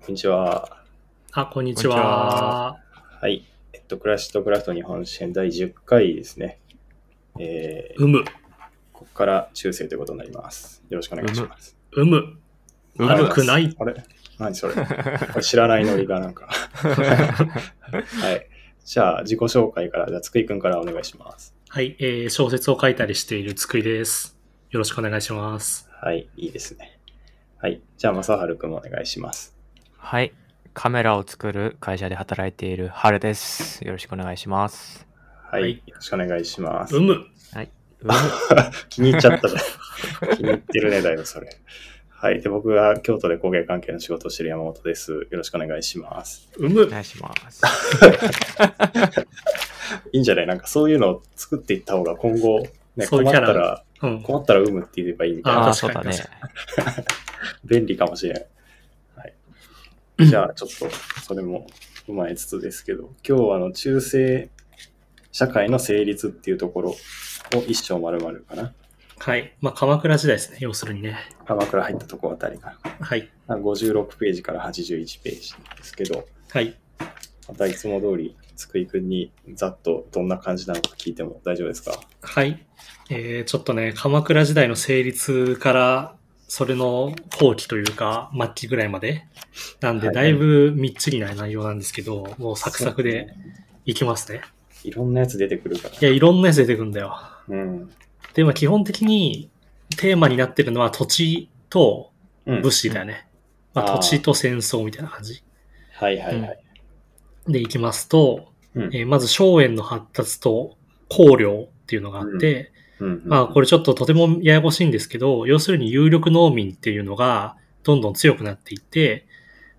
こんにちは。あ、こんにちはは。はい。えっと、クラシットクラフト日本支編第10回ですね。えー、うむ、ここから中世ということになります。よろしくお願いします。うむ。うむ悪くない。あれ？何それ？これ知らないノリがなんか。はい。じゃあ、自己紹介から、じゃあ、つくいくんからお願いします。はい、えー、小説を書いたりしているつくいです。よろしくお願いします。はい。いいですね。はい。じゃあ、まさはるくんもお願いします。はい。カメラを作る会社で働いているハルです。よろしくお願いします。はい。はいよろしくお願いします。うむ。うむ 気に入っちゃったじゃん。気に入ってるね、だいぶそれ。はい。で、僕が京都で工芸関係の仕事をしている山本です。よろしくお願いします。うむお。願いします。いいんじゃない？なんかそういうのを作っていった方が今後、ね、困そういうキャラったら、うん。困ったら有無って言えばいいみたいあなあそうだね。便利かもしれない。はい。じゃあ、ちょっと、それも踏まえつつですけど、今日はあの、中世社会の成立っていうところを一章丸々かな。はい。まあ、鎌倉時代ですね。要するにね。鎌倉入ったところあたりかはい。な。56ページから81ページですけど、はい。またいつも通り、つくいくんにざっとどんな感じなのか聞いても大丈夫ですか？はい。えー、ちょっとね、鎌倉時代の成立から、それの後期というか、末期ぐらいまで。なんで、はいだいぶみっちりな内容なんですけど、もうサクサクでいきますね。いろんなやつ出てくるから。いや、いろんなやつ出てくるんだよ。うん。で、まあ基本的にテーマになってるのは土地とうん武士だよね。まああー土地と戦争みたいな感じ。はいはいはい。でいきますと、うんえーまず荘園の発達と公領っていうのがあって、うんうん。まあこれちょっととてもややこしいんですけど、要するに有力農民っていうのがどんどん強くなっていって、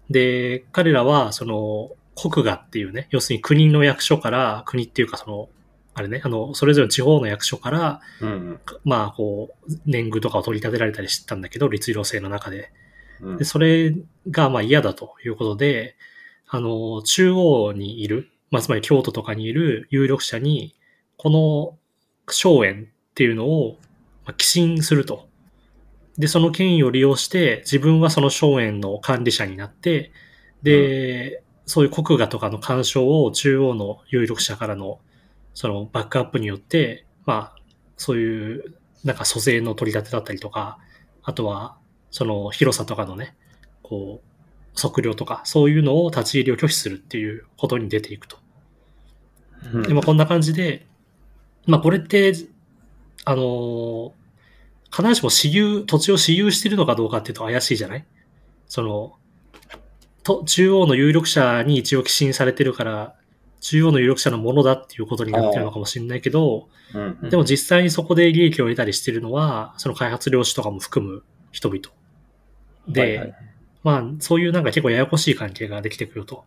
で、彼らはその国衙っていうね、要するに国の役所から、国っていうかその、あれね、あの、それぞれの地方の役所から、うん。まあこう、年貢とかを取り立てられたりしてたんだけど、律令制の中で。うん。で、それがまあ嫌だということで、あの、中央にいる、まあ、つまり京都とかにいる有力者に、この荘園っていうのをまあ寄進すると。で、その権威を利用して、自分はその荘園の管理者になって、で、そういう国衙とかの干渉を中央の有力者からの、そのバックアップによって、まあ、そういう、なんか租税の取り立てだったりとか、あとは、その広さとかのね、こう、測量とか、そういうのを立ち入りを拒否するっていうことに出ていくと。うんで、まあこんな感じで、まあこれって、あのー必ずしも私有、土地を私有してるのかどうかっていうと怪しいじゃない？その、と、中央の有力者に一応寄進されてるから、中央の有力者のものだっていうことになってるのかもしれないけど、うんうんでも実際にそこで利益を得たりしてるのは、その開発領主とかも含む人々。で、はいはいまあ、そういうなんか結構ややこしい関係ができてくると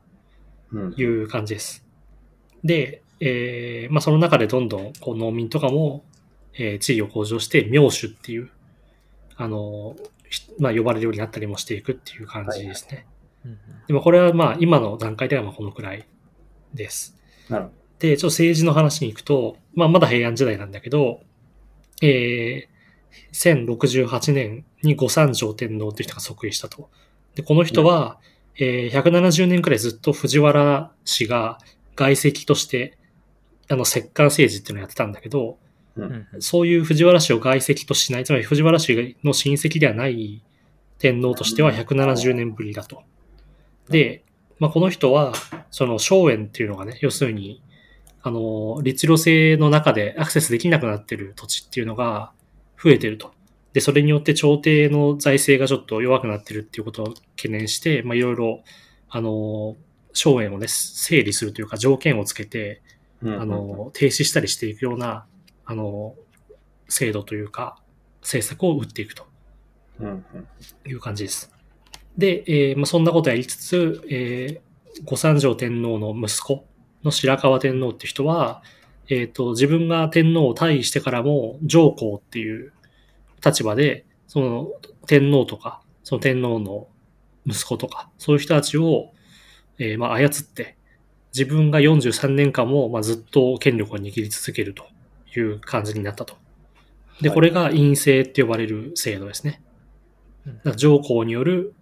うんいう感じです。で、えーまあその中でどんどんこう農民とかも、えー地位を向上して、名手っていう、あの、ひまあ呼ばれるようになったりもしていくっていう感じですね。うんでもこれはまあ今の段階ではまあこのくらいです。なるほで、ちょっと政治の話に行くと、まあ、まだ平安時代なんだけど、えー、1068年に五三条天皇という人が即位したと。で、この人は、えー、170年くらいずっと藤原氏が外籍として、あの、摂関政治っていうのをやってたんだけど、ど。そういう藤原氏を外籍としない、つまり藤原氏の親戚ではない天皇としては170年ぶりだと。で、まあ、この人は、その荘園っていうのがね、要するに、あの、律令制の中でアクセスできなくなってる土地っていうのが増えてると。で、それによって朝廷の財政がちょっと弱くなってるっていうことを懸念して、まあ、いろいろ、あの、荘園をね、整理するというか条件をつけて、うんあの、停止したりしていくような、あの、制度というか、政策を打っていくという感じです。で、えーまあ、そんなことやりつつ、えー、御三条天皇の息子の白河天皇って人は、えっ、と、自分が天皇を退位してからも、上皇っていう立場で、その天皇とか、その天皇の息子とか、そういう人たちを、えーまあ、操って、自分が43年間も、まあ、ずっと権力を握り続けるという感じになったと。で、はいこれが陰性って呼ばれる制度ですね。うんだ上皇による、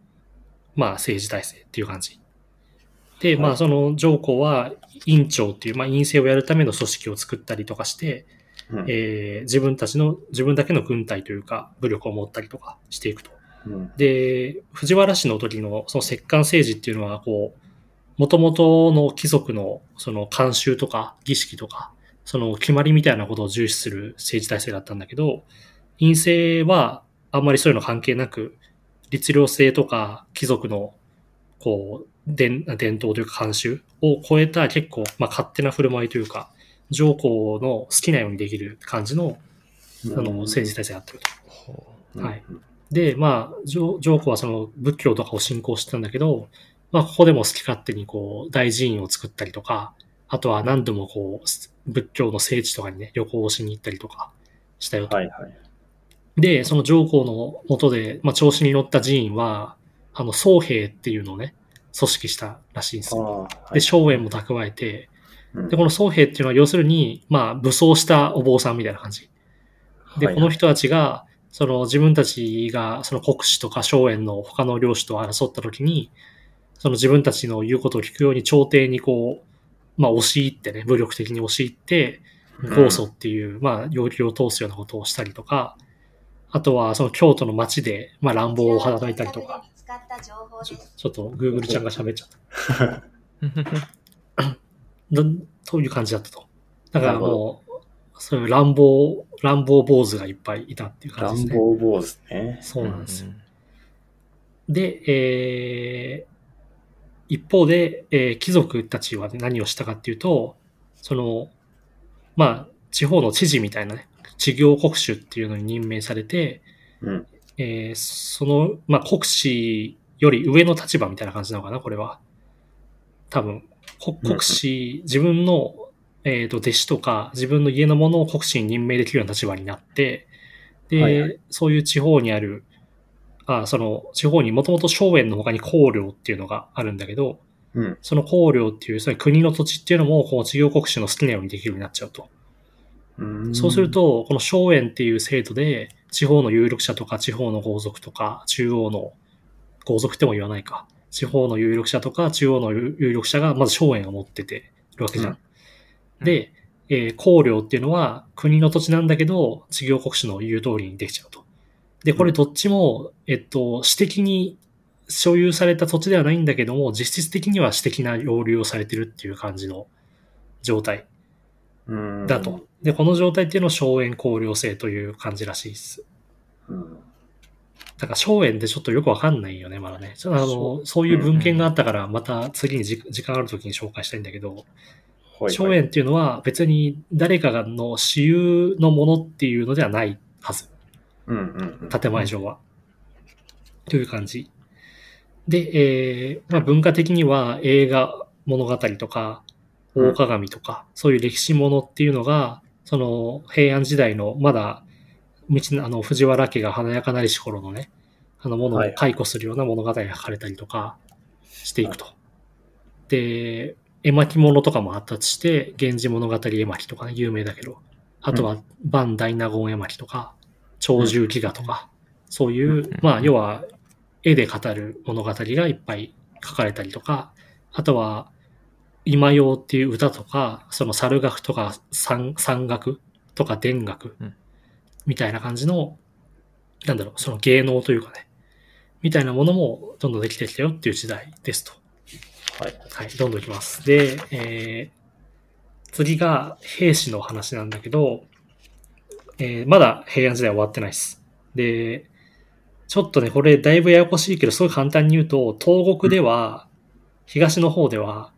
まあ政治体制っていう感じ。で、はいまあその上皇は院長っていう、まあ院政をやるための組織を作ったりとかして、うんえー自分たちの、自分だけの軍隊というか武力を持ったりとかしていくと。うんで、藤原氏の時のその摂関政治っていうのは、こう、元々の貴族のその慣習とか儀式とか、その決まりみたいなことを重視する政治体制だったんだけど、院政はあんまりそういうの関係なく、律令制とか貴族の、こう、伝伝統というか慣習を超えた結構、まあ、勝手な振る舞いというか、上皇の好きなようにできる感じの、あの、政治体制があってると。はい。で、まあ、上上皇はその仏教とかを信仰してたんだけど、まあ、ここでも好き勝手にこう、大寺院を作ったりとか、あとは何度もこう、仏教の聖地とかにね、旅行をしに行ったりとかしたよと。はいはい。で、その上皇の下で、まあ、調子に乗った寺院は、あの、僧兵っていうのをね、組織したらしいんですよ。はで、荘園も蓄えて、うんで、この僧兵っていうのは要するに、まあ、武装したお坊さんみたいな感じ。で、はいこの人たちが、その自分たちが、その国司とか荘園の他の領主と争った時に、その自分たちの言うことを聞くように朝廷にこう、まあ押し入ってね、武力的に押し入って、ゴーソっていう、まあ要求を通すようなことをしたりとか、あとはその京都の街で、まあ乱暴を働いたりとか、ちょちょっと Google ちゃんが喋っちゃった。なという感じだったと？だからもう、そういう乱暴、乱暴坊主がいっぱいいたっていう感じですね。乱暴坊主ね。そうなんですよ。で、えー一方で、えー貴族たちはね何をしたかっていうと、その、まあ、地方の知事みたいなね、地行国主っていうのに任命されて、うん。えーその、まあ、国司より上の立場みたいな感じなのかな、これは。多分、国司、自分の、えーと、弟子とか、自分の家のものを国司に任命できるような立場になって、で、はいはそういう地方にある、あその、地方にもともと荘園の他に公領っていうのがあるんだけど、うん。その公領っていう、その国の土地っていうのも、こう、地行国主の好きなようにできるようになっちゃうと。うんそうする、と、この荘園っていう制度で、地方の有力者とか、地方の豪族とか、中央の豪族っても言わないか。地方の有力者とか、中央の有有力者が、まず荘園を持っててるわけじゃん。うんで、えー公領っていうのは、国の土地なんだけど、地行国主の言う通りにできちゃうと。で、これどっちも、えっと、私的に所有された土地ではないんだけども、実質的には私的な要求をされてるっていう感じの状態。うんだと。。で、この状態っていうのを荘園公領制という感じらしいです。うんだから荘園ってちょっとよくわかんないよね、まだね。あの、そういう文献があったから、また次にじ時間ある時に紹介したいんだけど、はい荘園っていうのは別に誰かがの私有のものっていうのではないはず。うんうんうん。建前上は。という感じ。で、えーまあ、文化的には映画物語とか、大鏡とか、そういう歴史ものっていうのが、その平安時代のまだ、道のあの藤原家が華やかなりし頃のね、あのものをはい解雇するような物語が書かれたりとかしていくと。で、絵巻物とかも発達して、源氏物語絵巻とかね、有名だけど、あとは、万大納言絵巻とか、鳥獣戯画とか、そういう、まあ、要は、絵で語る物語がいっぱい書かれたりとか、あとは、今用っていう歌とか、その猿楽とか山山楽とか田楽うんみたいな感じの、なんだろう、その芸能というかね、みたいなものもどんどんできてきたよっていう時代ですと。はい。はい、どんどんいきます。で、えー、次が兵士の話なんだけど、えーまだ平安時代終わってないです。で、ちょっとね、これだいぶややこしいけど、すごい簡単に言うと、東国では、東の方では、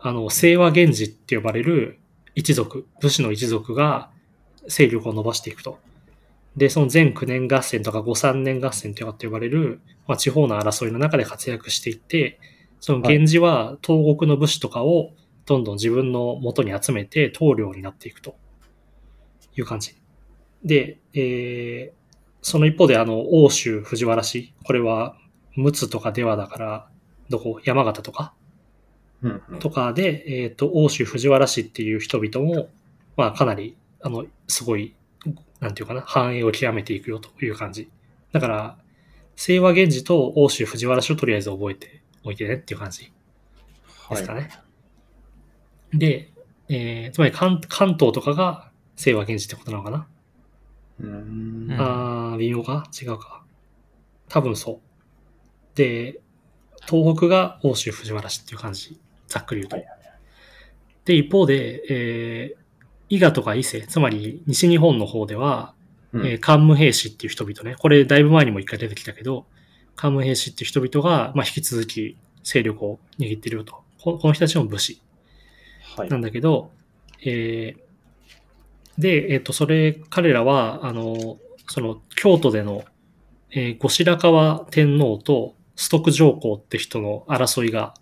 あの、清和源氏って呼ばれる一族、武士の一族が勢力を伸ばしていくと。で、その全9年合戦とか5、3年合戦とかって呼ばれる、まあ、地方の争いの中で活躍していって、その源氏は東国の武士とかをどんどん自分の元に集めて棟梁になっていくという感じ。で、えーその一方であの、欧州藤原氏、これは、陸奥とか出羽だから、どこ？山形とか？うんうん。とかで、えっ、と、欧州藤原氏っていう人々も、まあかなり、あの、すごい、なんていうかな、繁栄を極めていくよという感じ。だから、清和源氏と欧州藤原氏をとりあえず覚えておいてねっていう感じですかね。で、えー、つまり関関東とかが清和源氏ってことなのかな、うーん。あー、微妙か？違うか。多分そう。で、東北が欧州藤原氏っていう感じ。ざっくり言うと。はいはで、一方で、えー、伊賀とか伊勢、つまり西日本の方では、うんえー桓武兵士っていう人々ね、これだいぶ前にも一回出てきたけど、桓武兵士っていう人々が、まあ、引き続き勢力を握ってるよと。ここの人たちも武士はいなんだけど、えーで、えっ、と、それ、彼らは、あの、その、京都での、えー後白河天皇と崇徳上皇って人の争いが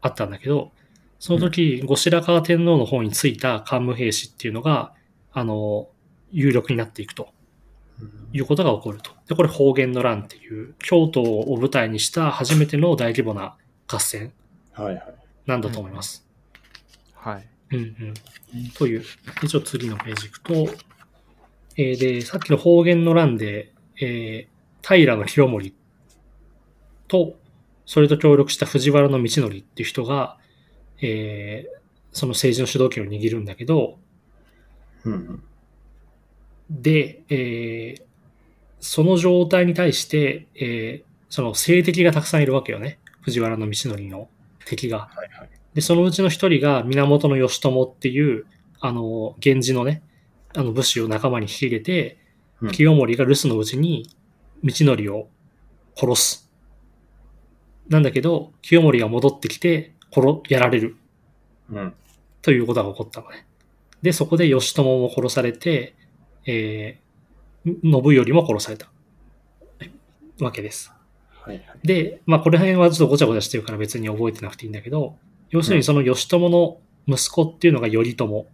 あったんだけど、その時、後白河天皇の方についた桓武兵士っていうのが、あの、有力になっていくということが起こると。で、これ方言の乱っていう、京都を舞台にした初めての大規模な合戦はいはい。なんだと思います。はい。うんうん。という。で、ちょっと次のページ行くと、えーで、さっきの方言の欄で、えー、平清盛と、それと協力した藤原道則っていう人が、えー、その政治の主導権を握るんだけど、うんで、えー、その状態に対して、えー、その政敵がたくさんいるわけよね。藤原道則の敵が。はいはい。で、そのうちの一人が源義朝っていう、あの、源氏のね、あの武士を仲間に引き入れて、うん清盛が留守のうちに道則を殺す。なんだけど、清盛が戻ってきて、殺、やられる。うん。ということが起こったのね。で、そこで義朝も殺されて、えー、信頼も殺された。わけです。はいはい。で、まあこれ辺はちょっとごちゃごちゃしてるから別に覚えてなくていいんだけど、要するにその義朝の息子っていうのが頼朝、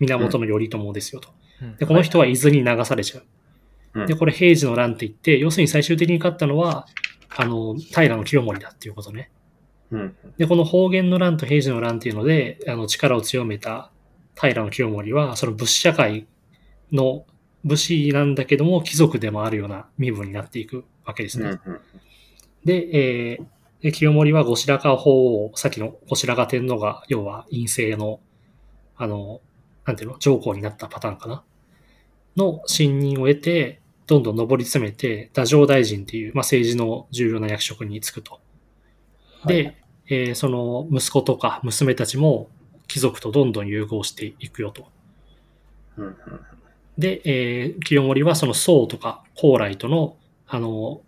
源頼朝ですよと。うんで、この人は伊豆に流されちゃう。うんで、これ平治の乱って言って、要するに最終的に勝ったのは、あの、平清盛だっていうことね。うん。で、この方言の乱と平治の乱っていうので、あの、力を強めた平清盛は、その武士社会の武士なんだけども、貴族でもあるような身分になっていくわけですね。うん。で、えーで清盛は後白河法皇、さっきの後白河天皇が、要は陰性の、あの、なんていうの、上皇になったパターンかな？の信任を得て、どんどん上り詰めて、太政大臣っていう、まあ、政治の重要な役職に就くと。で、はいえーその息子とか娘たちも貴族とどんどん融合していくよと。うんうん。で、えー清盛はその宋とか高麗との、あの、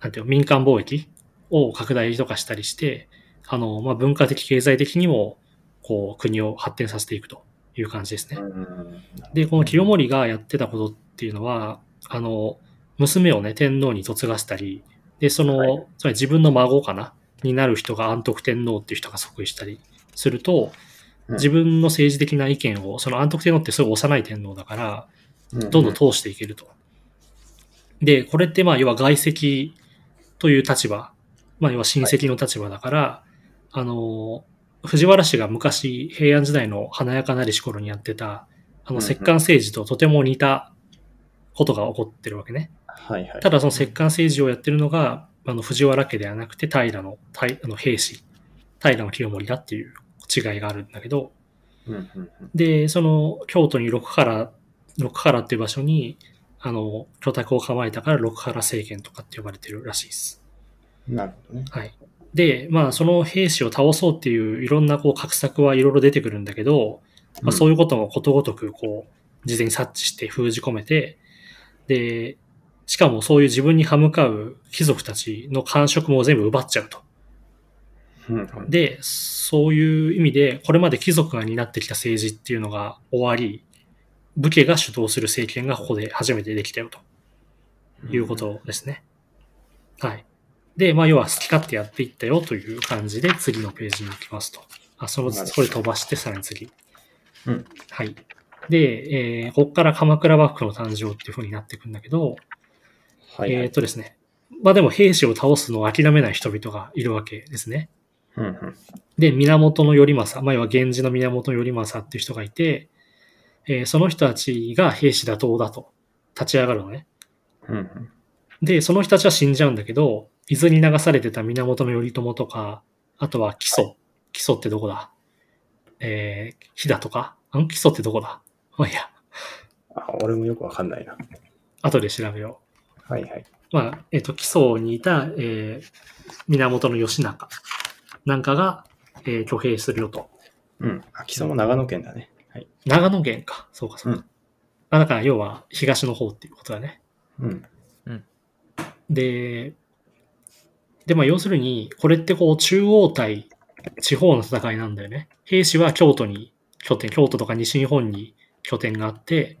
なんていうの、民間貿易を拡大とかしたりして、あの、まあ、文化的、経済的にも、こう、国を発展させていくという感じですね。うんで、この清盛がやってたことっていうのは、あの、娘をね、天皇に嫁がしたり、で、その、はいつまり自分の孫かなになる人が安徳天皇っていう人が即位したりすると、うん自分の政治的な意見を、その安徳天皇ってすごい幼い天皇だから、うん。どんどん通していけると。で、これってまあ、要は外籍という立場、まあ、要は親戚の立場だから、あの、藤原氏が昔平安時代の華やかなりし頃にやってた、あの、摂関政治ととても似たことが起こってるわけね。はいはい。ただその摂関政治をやってるのが、あの、藤原家ではなくて平の、平あの兵士、平の清盛だっていう違いがあるんだけど、で、その、京都に六原、六原っていう場所に、あの、居宅を構えたから六原政権とかって呼ばれてるらしいです。うん。なるほどね。はい。で、まあ、その兵士を倒そうっていういろんなこう画策はいろいろ出てくるんだけど、まあ、そういうこともことごとくこう、事前に察知して封じ込めて、で、しかもそういう自分に歯向かう貴族たちの感触も全部奪っちゃうと。で、そういう意味で、これまで貴族が担ってきた政治っていうのが終わり、武家が主導する政権がここで初めてできたよということですね。はい。で、まあ、要は好き勝手やっていったよという感じで次のページに行きますと。あ、その、これ飛ばしてさらに次。うんはい。で、えー、ここから鎌倉幕府の誕生っていう風になっていくんだけど、はいはい。えーっとですね。まあでも兵士を倒すのを諦めない人々がいるわけですね。うんうん。で、源頼政、まあ、要は源氏の源頼政っていう人がいて、えーその人たちが兵士打倒だと立ち上がるのね。うんうん。で、その人たちは死んじゃうんだけど、伊豆に流されてた源頼朝とか、あとは木曽。木曽ってどこだ？えー、飛騨とか？ん？木曽ってどこだ？まあいいや、あ、俺もよくわかんないな。後で調べよはいはい。う。まあ、えっ、と、木曽にいた、えー、源義仲なんかが、えー挙兵するよと。うん。あ、木曽も長野県だね。はい。長野県か。そうかそうか。うんあ、だから要は東の方っていうことだね。うん。で、で、まあ要するに、これってこう中央対地方の戦いなんだよね。兵士は京都に拠点、京都とか西日本に拠点があって、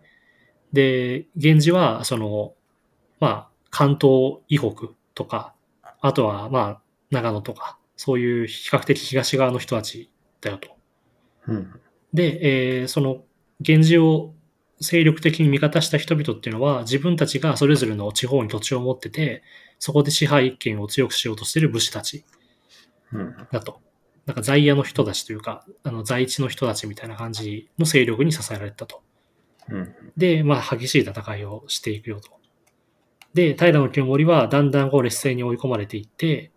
で、源氏はその、まあ関東以北とか、あとはまあ長野とか、そういう比較的東側の人たちだよと。うん。で、えーその源氏を精力的に味方した人々っていうのは自分たちがそれぞれの地方に土地を持ってて、そこで支配権を強くしようとしている武士たちうん。だと。なんか在野の人たちというか、あの在地の人たちみたいな感じの勢力に支えられたと。うん。で、まあ激しい戦いをしていくよと。で、平清盛はだんだんこう劣勢に追い込まれていって、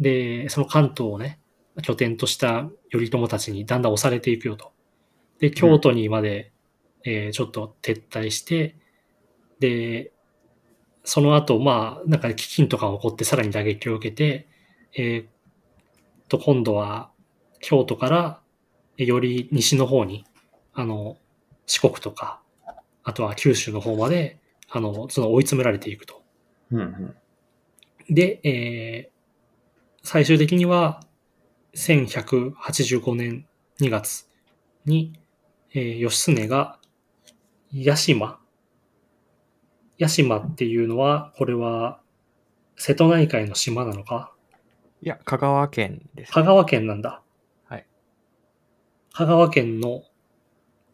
で、その関東をね、拠点とした頼朝たちにだんだん押されていくよと。で、京都にまで、えーちょっと撤退して、で、その後、まあ、なんか飢饉とか起こってさらに打撃を受けて、えーと、今度は京都からえーより西の方に、あの、四国とか、あとは九州の方まで、あの、その追い詰められていくと。うん。で、えー最終的には、1185年2月に、えー義経が、屋島？屋島っていうのは、これは、瀬戸内海の島なのか？いや、香川県です。香川県なんだ。はい。香川県の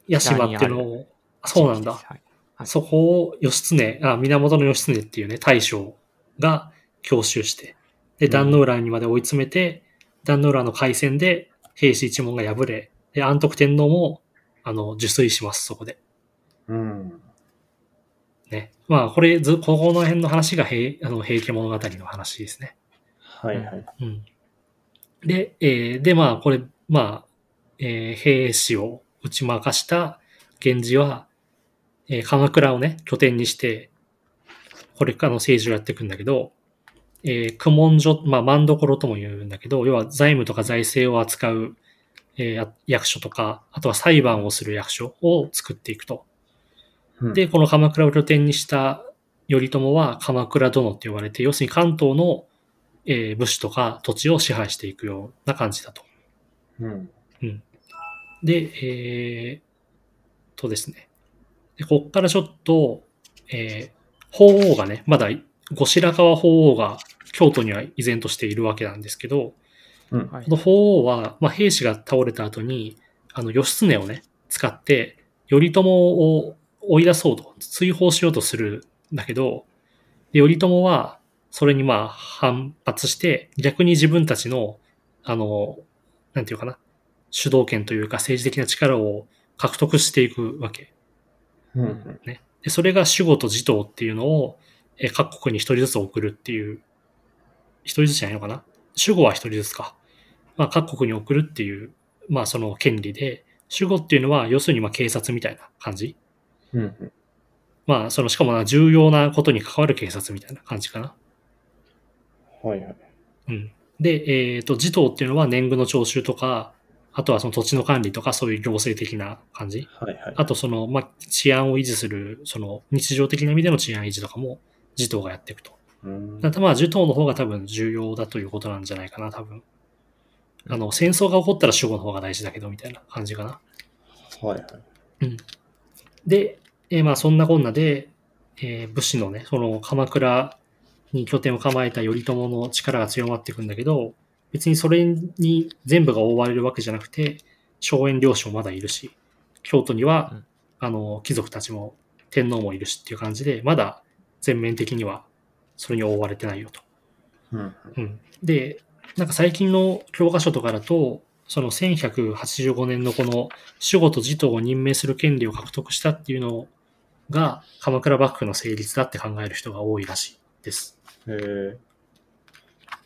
屋島っていうのを、あそうなんだ。はい。はいそこを義経、あ、源義経っていうね、大将が強襲して、で、壇ノ浦にまで追い詰めて、壇ノ浦の海戦で兵士一門が敗れ、で、安徳天皇も、あの、受水します、そこで。うん。ね。まあ、これ、ず、ここの辺の話が平、あの、平家物語の話ですね。はいはい。うん。で、えーで、まあ、これ、まあ、えー兵士を打ち負かした源氏は、えー鎌倉をね、拠点にして、これからの政治をやっていくんだけど、えー、苦問所、まあ、万所とも言うんだけど、要は財務とか財政を扱う、えーや役所とか、あとは裁判をする役所を作っていくと。うんで、、この鎌倉を拠点にした頼朝は鎌倉殿って呼ばれて、要するに関東の、えー武士とか土地を支配していくような感じだと。うん。で、えー、とですね。で、こっからちょっと、えー、法皇がね、まだ後白河法皇が京都には依然としているわけなんですけど、うん。はいこの法皇は、まあ、兵士が倒れた後に、あの、義経をね、使って、頼朝を追い出そうと、追放しようとするんだけど、で頼朝は、それにまあ反発して、逆に自分たちの、あの、なんていうかな、主導権というか政治的な力を獲得していくわけ。うん。ね。で、それが守護と持統っていうのを、えー各国に一人ずつ送るっていう、一人ずつじゃないのかな？守護は一人ずつか。まあ、各国に送るっていう、まあ、その権利で、守護っていうのは、要するにまあ警察みたいな感じ。うん。まあ、その、しかもな重要なことに関わる警察みたいな感じかな。はいはい。うん。で、えっ、と、持統っていうのは年貢の徴収とか、あとはその土地の管理とか、そういう行政的な感じ。はいはい。あと、その、まあ、治安を維持する、その、日常的な意味での治安維持とかも、持統がやっていくと。うんだまあ、受統の方が多分重要だということなんじゃないかな、多分。あの、戦争が起こったら守護の方が大事だけど、みたいな感じかな。はいはい。で、えーまあ、そんなこんなで、えー武士のね、その、鎌倉に拠点を構えた頼朝の力が強まっていくんだけど、別にそれに全部が覆われるわけじゃなくて、荘園領主もまだいるし、京都には、うんあの、貴族たちも、天皇もいるしっていう感じで、まだ全面的にはそれに覆われてないよと。うん。うん。で、なんか最近の教科書とかだと、その1185年のこの守護と持統を任命する権利を獲得したっていうのが鎌倉幕府の成立だって考える人が多いらしい。です。へえ。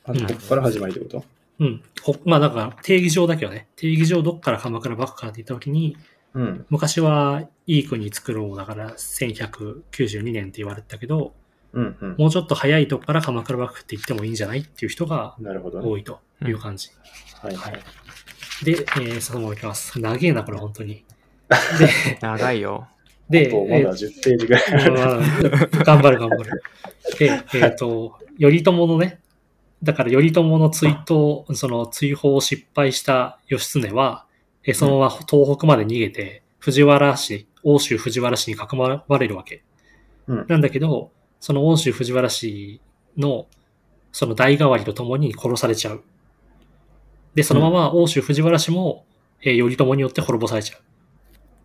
あ、うんこっから始まりってこと？うん。こまあだから定義上だけどね、定義上どっから鎌倉幕府かって言った時に、うん。昔はいい国作ろうだから1192年って言われてたけど、うんうん。もうちょっと早いとこから鎌倉幕府って言ってもいいんじゃないっていう人が。多いという感じ。はいはい。で、えー、そのままいきます。長えな、これ本当に。長いよ。で、まだえー10ページぐらい。うん頑張る頑張る。で、えっ、と、頼朝のね、だから頼朝の追悼、その追放を失敗した義経は、えそのまま東北まで逃げて、藤原氏、欧州藤原氏に囲まれるわけ。うんなんだけど、その欧州藤原氏の、その代替わりとともに殺されちゃう。で、そのまま欧州藤原氏も、えー頼朝によって滅ぼされちゃう。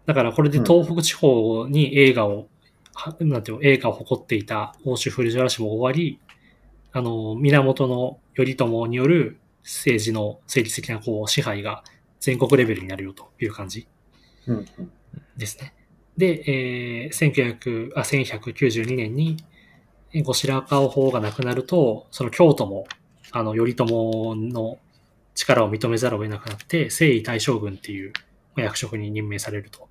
だからこれで東北地方に映画を、はなんていうの、映画を誇っていた欧州藤原氏も終わり、あの、源の頼朝による政治の政治的なこう支配が全国レベルになるよという感じうんうん。ですね。で、えー、1900あ1192年にえー後白河法がなくなると、その京都も、あの、頼朝の力を認めざるを得なくなって、征夷大将軍っていうまあ役職に任命されると。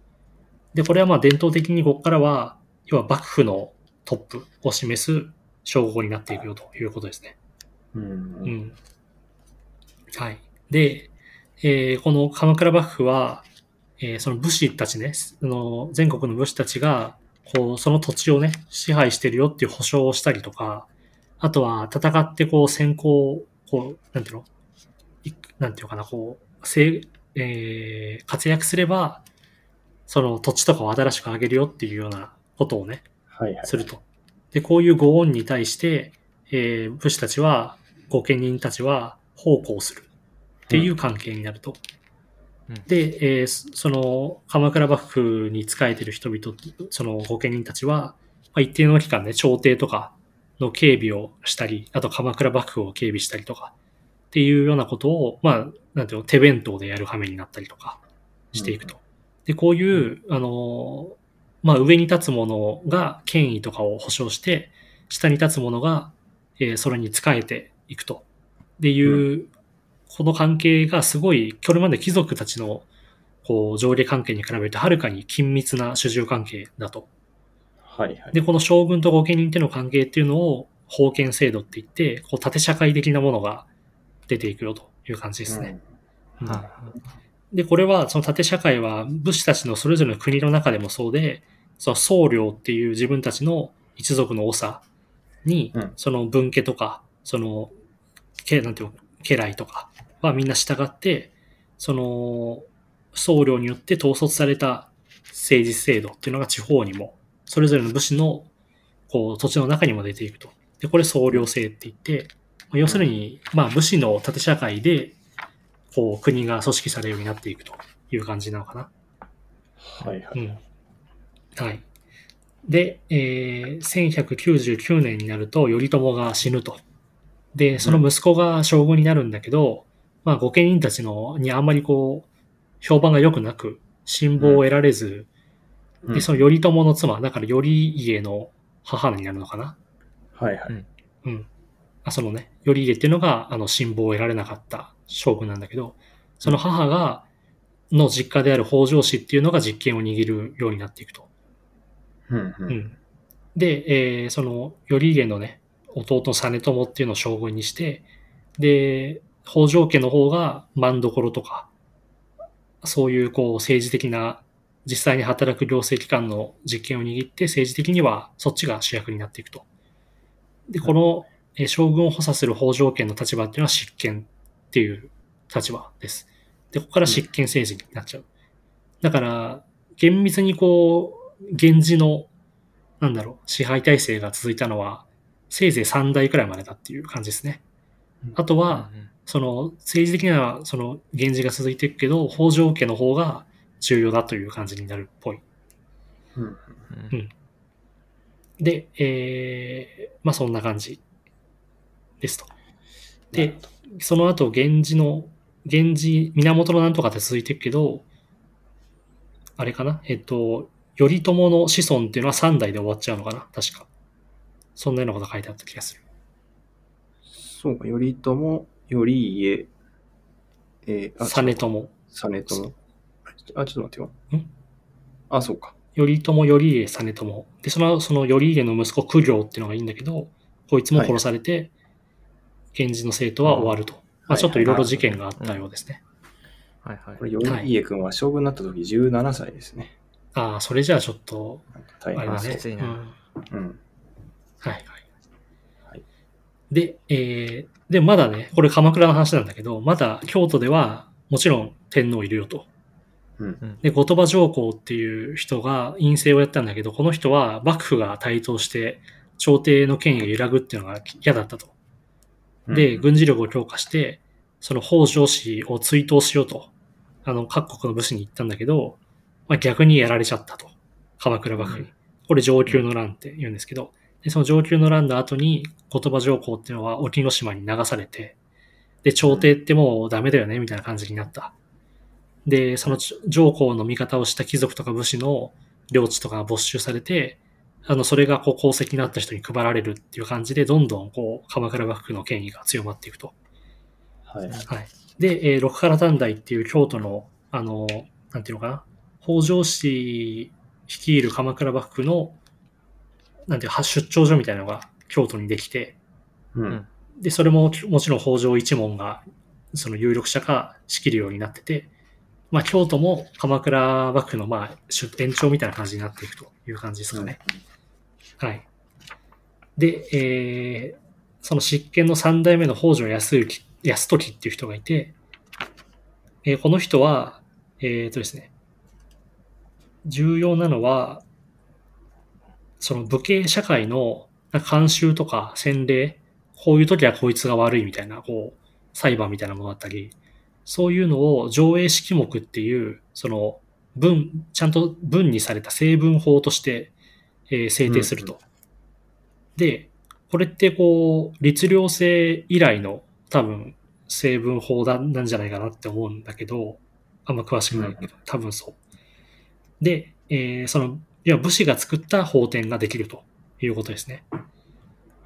で、これはまあ伝統的にここからは、要は幕府のトップを示す称号になっていくよということですね。うんううん。ん。はい。で、えーこの鎌倉幕府は、えーその武士たちね、あの全国の武士たちが、こう、その土地をね、支配してるよっていう保証をしたりとか、あとは戦ってこう先行、こう、なんていうの？いなんていうのかな、こう、せえー活躍すれば、その土地とかを新しくあげるよっていうようなことをね、はいはい。すると。で、こういうご恩に対して、えー武士たちは、御家人たちは奉公するっていう関係になると。うんで、えーそその、鎌倉幕府に仕えてる人々、その御家人たちは、まあ、一定の期間ね、朝廷とかの警備をしたり、あと鎌倉幕府を警備したりとか、っていうようなことを、まあ、なんていうの、手弁当でやる羽目になったりとかしていくと。で、こういう、あの、まあ、上に立つ者が権威とかを保障して、下に立つ者が、えーそれに仕えていくと。っていう、この関係がすごい、これまで貴族たちの、こう、上下関係に比べるとはるかに緊密な主従関係だと。はいはい。で、この将軍と御家人っていうの関係っていうのを、封建制度って言って、こう、縦社会的なものが出ていくよという感じですね。うんはで、これは、その縦社会は武士たちのそれぞれの国の中でもそうで、その僧侶っていう自分たちの一族の長にうん、その分家とか、その、けなんていうの家来とかはみんな従って、その、僧侶によって統率された政治制度っていうのが地方にも、それぞれの武士の、こう、土地の中にも出ていくと。で、これ僧侶制って言って、まあ要するに、まあ武士の縦社会で、こう、国が組織されるようになっていくという感じなのかな。はいはい。うん。はい。で、えー、1199年になると頼朝が死ぬと。で、その息子が将軍になるんだけど、まあ、御家人たちのにあんまりこう、評判が良くなく、辛抱を得られず、うんで、その頼朝の妻、だから頼家の母になるのかな。はいはい。うん。あ、そのね、頼家っていうのが、あの、辛抱を得られなかった将軍なんだけど、その母が、の実家である北条氏っていうのが実権を握るようになっていくと。うんう。うんん。で、えーその、頼家のね、弟の実朝っていうのを将軍にして、で、北条家の方が万所とか、そういうこう政治的な、実際に働く行政機関の実権を握って、政治的にはそっちが主役になっていくと。で、この、えー将軍を補佐する北条家の立場っていうのは執権っていう立場です。で、ここから執権政治になっちゃう。だから、厳密にこう、源氏のなんだろう、支配体制が続いたのは、せいぜい3代くらいまでだっていう感じですね。あとは、その、政治的には、その、源氏が続いていくけど、北条家の方が重要だという感じになるっぽい。うんうんで、えー、まあそんな感じですと。で、その後、源氏の、源氏、源のなんとかって続いていくけど、あれかなえっと、頼朝の子孫っていうのは3代で終わっちゃうのかな確か。そんなようなこと書いてあった気がする。そうか、頼朝、頼家、えー、あ、実朝。実朝。あ、ちょっと待ってよ。んあ、そうか。頼朝、頼家、実朝。で、その、その頼家の息子、九行っていうのがいいんだけど、こいつも殺されて、源氏の生徒は終わると。まあ、ちょっといろいろ事件があったようですね。はいはいこ。れ、頼家君は将軍になった時17歳ですね。ああ、それじゃあちょっと、あれだね。う。んはい。はいで、えー、で、まだね、これ鎌倉の話なんだけど、まだ京都ではもちろん天皇いるよと。うん。で、後鳥羽上皇っていう人が院政をやったんだけど、この人は幕府が台頭して朝廷の権威が揺らぐっていうのが嫌だったと。で、軍事力を強化して、その北条氏を追討しようと、あの、各国の武士に言ったんだけど、まあ、逆にやられちゃったと。鎌倉幕府に。これ上級の乱って言うんですけど、でその上級の乱の後に、後鳥羽上皇っていうのは沖ノ島に流されて、で、朝廷ってもうダメだよね、みたいな感じになった。で、その上皇の味方をした貴族とか武士の領地とかが没収されて、あの、それがこう功績になった人に配られるっていう感じで、どんどんこう、鎌倉幕府の権威が強まっていくと。はい。はい。で、えー六原短大っていう京都の、あの、なんていうのかな、北条氏率いる鎌倉幕府の、なんていうか、出張所みたいなのが京都にできて、うん。で、それももちろん北条一門が、その有力者が仕切るようになってて、まあ、京都も鎌倉幕府の、まあ、出延長みたいな感じになっていくという感じですかね。はい。で、えーその執権の三代目の北条康之、康時っていう人がいて、えーこの人は、えっ、とですね、重要なのは、その武家社会の慣習とか洗礼、こういう時はこいつが悪いみたいな、こう、裁判みたいなものだったり、そういうのを上映式目っていう、その文、ちゃんと文にされた成文法として、えー制定すると。で、これってこう、律令制以来の多分成文法だなんじゃないかなって思うんだけど、あんま詳しくないけど、多分そう。で、えーその、いや武士が作った法典ができるということですね。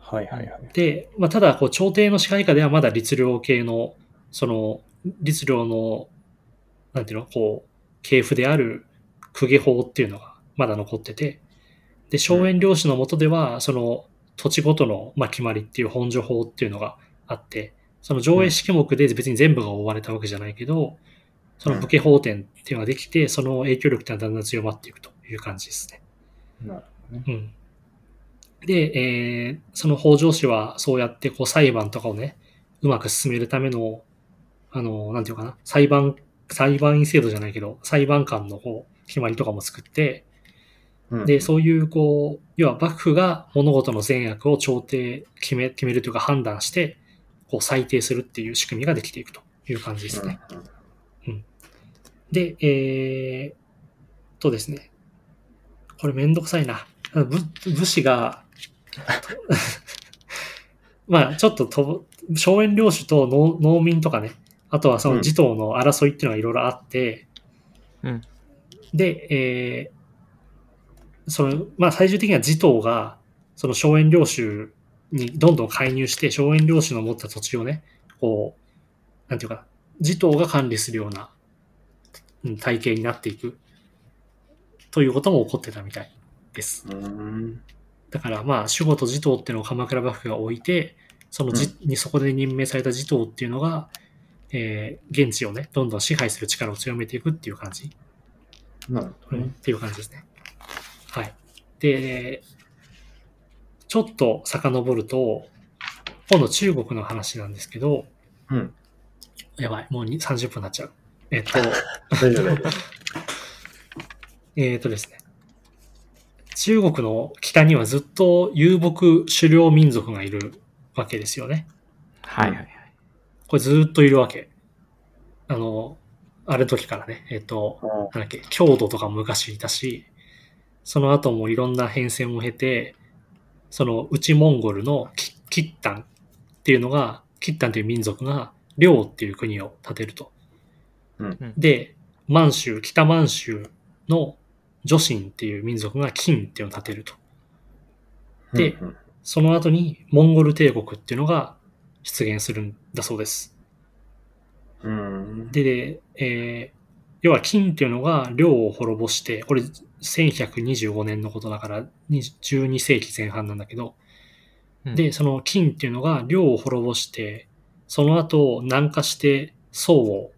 はいはいはい。で、まあ、ただ、こう、朝廷の支配下ではまだ律令系の、その、律令の、なんていうの、こう、系譜である公家法っていうのがまだ残ってて、で、荘園領主の下では、その、土地ごとの、まあ、決まりっていう本所法っていうのがあって、その上映式目で別に全部が追われたわけじゃないけど、その武家法典っていうのができて、その影響力っていうのはだんだん強まっていくという感じですね。なるほどね。うん。で、えーその北条氏はそうやってこう裁判とかをね、うまく進めるための、あの、なんていうかな、裁判、裁判員制度じゃないけど、裁判官のこう、決まりとかも作って、うんで、そういうこう、要は幕府が物事の善悪を朝廷決め、決めるというか判断して、こう裁定するっていう仕組みができていくという感じですね。うんうん。で、えー、とですね。これめんどくさいな。武武士が、まあちょっとと、荘園領主と農農民とかね、あとはその地頭の争いっていうのがいろいろあって、うん。で、えー、その、まあ最終的には地頭が、その荘園領主にどんどん介入して、荘園領主の持った土地をね、こう、なんていうかな、地頭が管理するようなうん体系になっていくということも起こってたみたいです。うん。だからまあ守護と地頭っていうのを鎌倉幕府が置いて、そのじ、にそこで任命された地頭っていうのが、えー現地をね、どんどん支配する力を強めていくっていう感じ、なるほどね。っていう感じですね。はい。で、ちょっと遡ると、今度中国の話なんですけど、うん。やばい、もうに30分になっちゃう。えっと、大丈夫大丈夫。えっ、とですね。中国の北にはずっと遊牧狩猟民族がいるわけですよね。はいはいはい。これずっといるわけ。あの、ある時からね、えっ、と、なんだっけ、郷土とかも昔いたし、その後もいろんな変遷を経て、その内モンゴルのキキッタンっていうのが、キッタンという民族が、遼っていう国を建てると。うんで、満州、北満州の女神っていう民族が金っていうのを建てると。でうんうんその後にモンゴル帝国っていうのが出現するんだそうです。うん。で、でえー要は金っていうのが領を滅ぼして、これ1125年のことだから20 12世紀前半なんだけど、うんで、その金っていうのが領を滅ぼして、その後南下して宋を、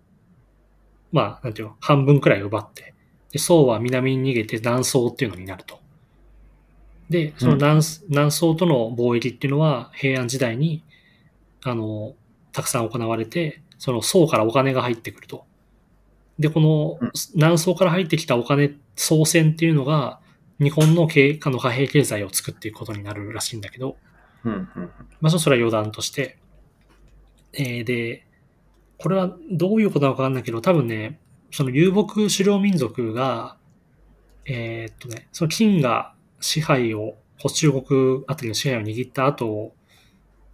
まあ、なんていうの、半分くらい奪って、で、宋は南に逃げて南宋っていうのになると。で、その南,、南宋との貿易っていうのは平安時代に、あの、たくさん行われて、その宋からお金が入ってくると。で、このうん南宋から入ってきたお金、宋銭っていうのが、日本の経あの貨幣経済を作っていくことになるらしいんだけど、うん。うん。まあ、それは余談として。えーで、これはどういうことなのかわかんないけど、多分ね、その遊牧狩猟民族が、えーっとね、その金が支配を、中国あたりの支配を握った後、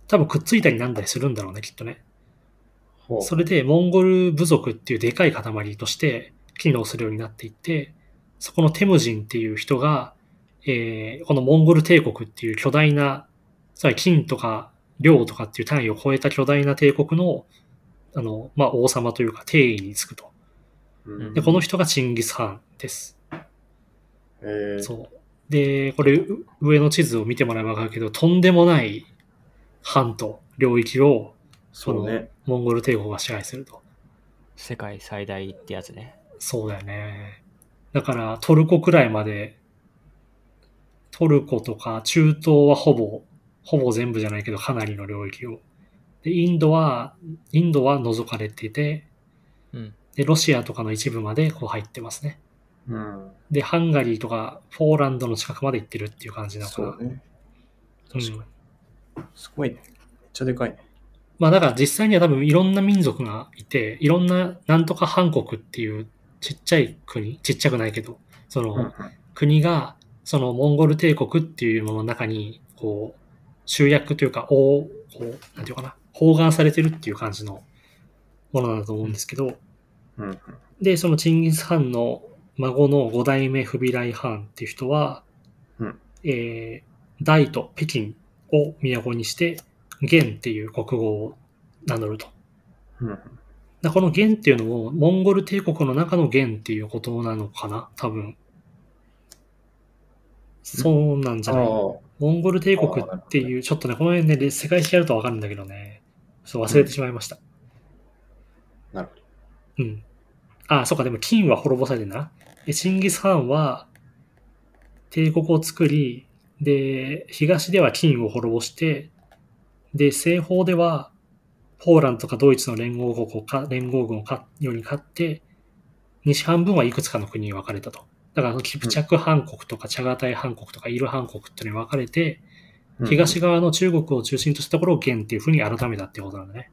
多分くっついたりなんだりするんだろうね、きっとね。それで、モンゴル部族っていうでかい塊として機能するようになっていって、そこのテムジンっていう人が、えーこのモンゴル帝国っていう巨大な、つまり金とか領とかっていう単位を超えた巨大な帝国の、あの、まあ、王様というか帝位につくと。うんで、この人がチンギス・ハンです。えー、そう。で、これ、う上の地図を見てもらえばわかるけど、とんでもない藩と領域を、そうね。モンゴル帝国が支配すると。世界最大ってやつね。そうだよね。だからトルコくらいまで、トルコとか中東はほぼ、ほぼ全部じゃないけどかなりの領域を。で、インドは、インドは除かれていて、うん。で、ロシアとかの一部までこう入ってますね。うん。で、ハンガリーとかポーランドの近くまで行ってるっていう感じだから。そうね。うん確かに。すごいね。めっちゃでかいね。まあだから実際には多分いろんな民族がいて、いろんななんとか韓国っていうちっちゃい国、ちっちゃくないけど、その。国が、そのモンゴル帝国っていうものの中に、こう、集約というか、おこう、なんていうかな、包含されてるっていう感じのものなんだと思うんですけど。で、そのチンギス・ハンの孫の五代目フビライ・ハンっていう人は、うんえー大都、北京を都にして、元っていう国語を名乗ると。うんこの元っていうのも、モンゴル帝国の中の元っていうことなのかな？多分。そうなんじゃない？あモンゴル帝国っていう、ちょっとね、この辺ね、世界史やるとわかるんだけどね、そう忘れてしまいました。あ、なるほど。うん。あ、そうか、でも金は滅ぼされてんだな。でチンギス・ハンは帝国を作り、で、東では金を滅ぼして、で、西方ではポーランドとかドイツの連合国をか、連合軍をかように勝って、西半分はいくつかの国に分かれたと。だから、キプチャク半国とか、チャガタイ半国とか、イル半国っていうのに分かれて、うん東側の中国を中心としたところを元っていうふうに改めたってことなんだね。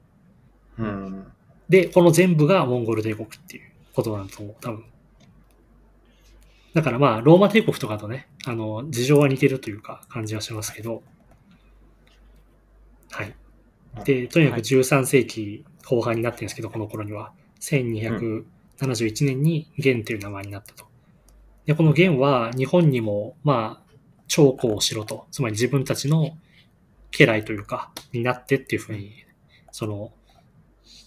うん。で、この全部がモンゴル帝国っていうことなんだと思う、多分。だからまあ、ローマ帝国とかとね、あの、事情は似てるというか、感じはしますけど、はい。で、とにかくはい13世紀後半になってるんですけど、この頃には、1271年に元っていう名前になったと。で、この元は日本にも、まあ、長江をしろと、つまり自分たちの家来というか、になってっていうふうに、その、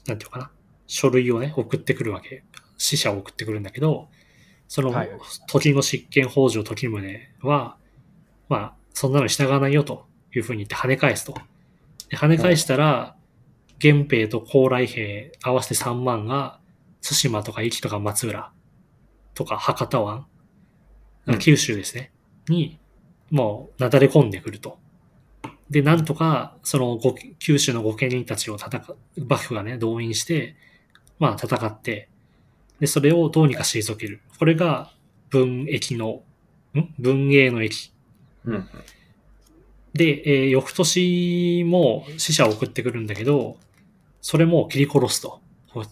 なんていうかな、書類をね、送ってくるわけ。死者を送ってくるんだけど、そのはい、時の執権北条時宗は、まあ、そんなのに従わないよというふうに言って跳ね返すと。で跳ね返したら、源平と高麗兵合わせて3万が、対馬とか壱岐とか松浦とか博多湾、うん九州ですね、に、もう、なだれ込んでくると。で、なんとか、そのご、九州の御家人たちを戦う、幕府がね、動員して、まあ戦って、で、それをどうにか退ける。これが、文駅の、ん？文英の駅。うん。で、えー翌年も死者を送ってくるんだけど、それも切り殺すと。ほ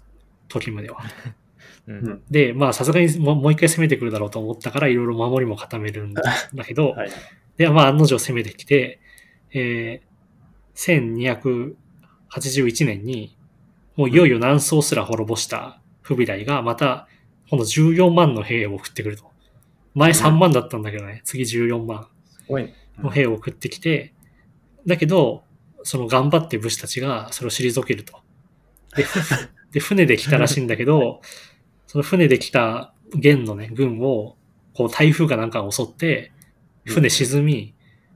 時宗は。う。うんん。で、まあさすがにもうもう一回攻めてくるだろうと思ったから、いろいろ守りも固めるんだだけど、はい。で、まあ案の定攻めてきて、えー、1281年に、もういよいよ南宋すら滅ぼした不備来が、また、この14万の兵を送ってくると。前3万だったんだけどね、次14万すごいね。の兵を送ってきて、だけど、その頑張って武士たちがそれを退けると。で、で船で来たらしいんだけど、その船で来た元のね、軍を、こう台風がなんか襲って、船沈み、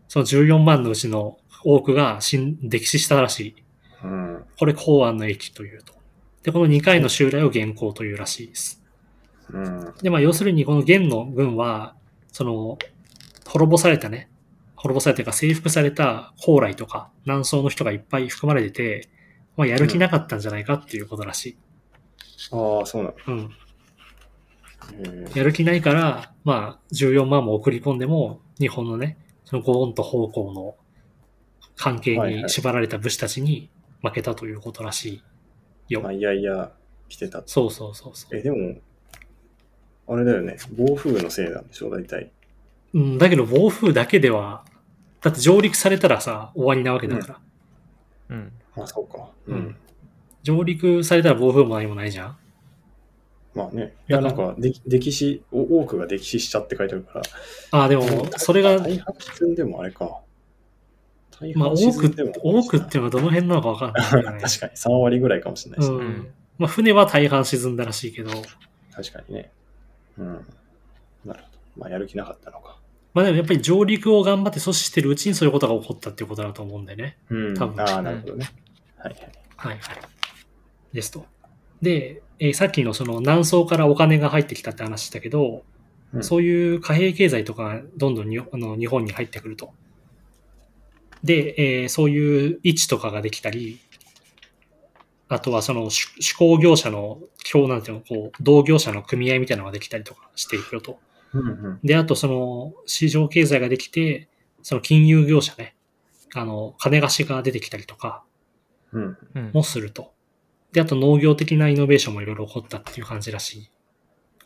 その14万のうちの多くが死ん、溺死したらしい。うん。これ公安の駅というと。で、この2回の襲来を元寇というらしいです。うん。で、まあ要するにこの元の軍は、その、滅ぼされたね、滅ぼされたか征服された高麗とか南宋の人がいっぱい含まれてて、まあやる気なかったんじゃないかっていうことらしい。ああ、そうなの。うん。へやる気ないから、まあ14万も送り込んでも、日本のね、そのゴーンと奉公の関係はいはいに縛られた武士たちに負けたということらしいよ。まあ、いやいや、来てた。そうそうそうそう。え、でも、あれだよね。暴風のせいなんでしょ、大体。うん、だけど暴風だけでは、だって上陸されたらさ、終わりなわけだから。うん。あ、そうか。うん。上陸されたら暴風も何もないじゃんまあね。いや、だからなんか、で歴史、お多くが歴史しちゃって書いてあるから。ああ、でも、それが、大半沈んでもあれか。大まあ、多く半沈んでも、多くっていうのはどの辺なのかわかんないね。確かに3割ぐらいかもしれないし、ねうん。まあ、船は大半沈んだらしいけど、確かにね。うん。なるほど。まあ、やる気なかったのか。まあでもやっぱり上陸を頑張って阻止してるうちにそういうことが起こったっていうことだと思うんだよね。うん。多分ああ、なるほどね。はいはい。はいはい。ですと。で、えーさっきのその南宋からお金が入ってきたって話したけど、うんそういう貨幣経済とかがどんどんにあの日本に入ってくると。で、えーそういう位置とかができたり、あとはその手手工業者の、今日なんていうの、こう、同業者の組合みたいなのができたりとかしていくよと。うんうん。で、あとその市場経済ができて、その金融業者ね、あの、金貸しが出てきたりとかうん。うん。もすると。で、あと農業的なイノベーションもいろいろ起こったっていう感じらしい。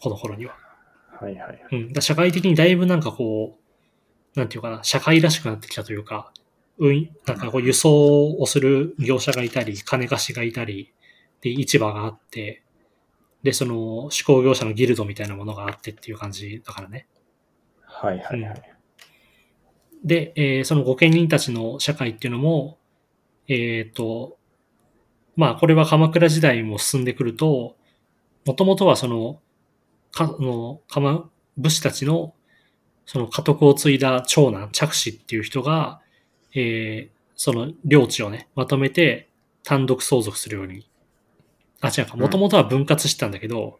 この頃には。はいはいはい。うん。だから社会的にだいぶなんかこう、なんていうかな、社会らしくなってきたというか、うん、なんかこう輸送をする業者がいたり、金貸しがいたり、で、市場があって、で、その、手工業者のギルドみたいなものがあってっていう感じだからね。はいはいはい。で、えーその御家人たちの社会っていうのも、えっ、と、まあ、これは鎌倉時代も進んでくると、もともとはその、か、あの、鎌、武士たちの、その家督を継いだ長男、着子っていう人が、えーその領地をね、まとめて単独相続するように。あ、違うか、もともとは分割してたんだけど、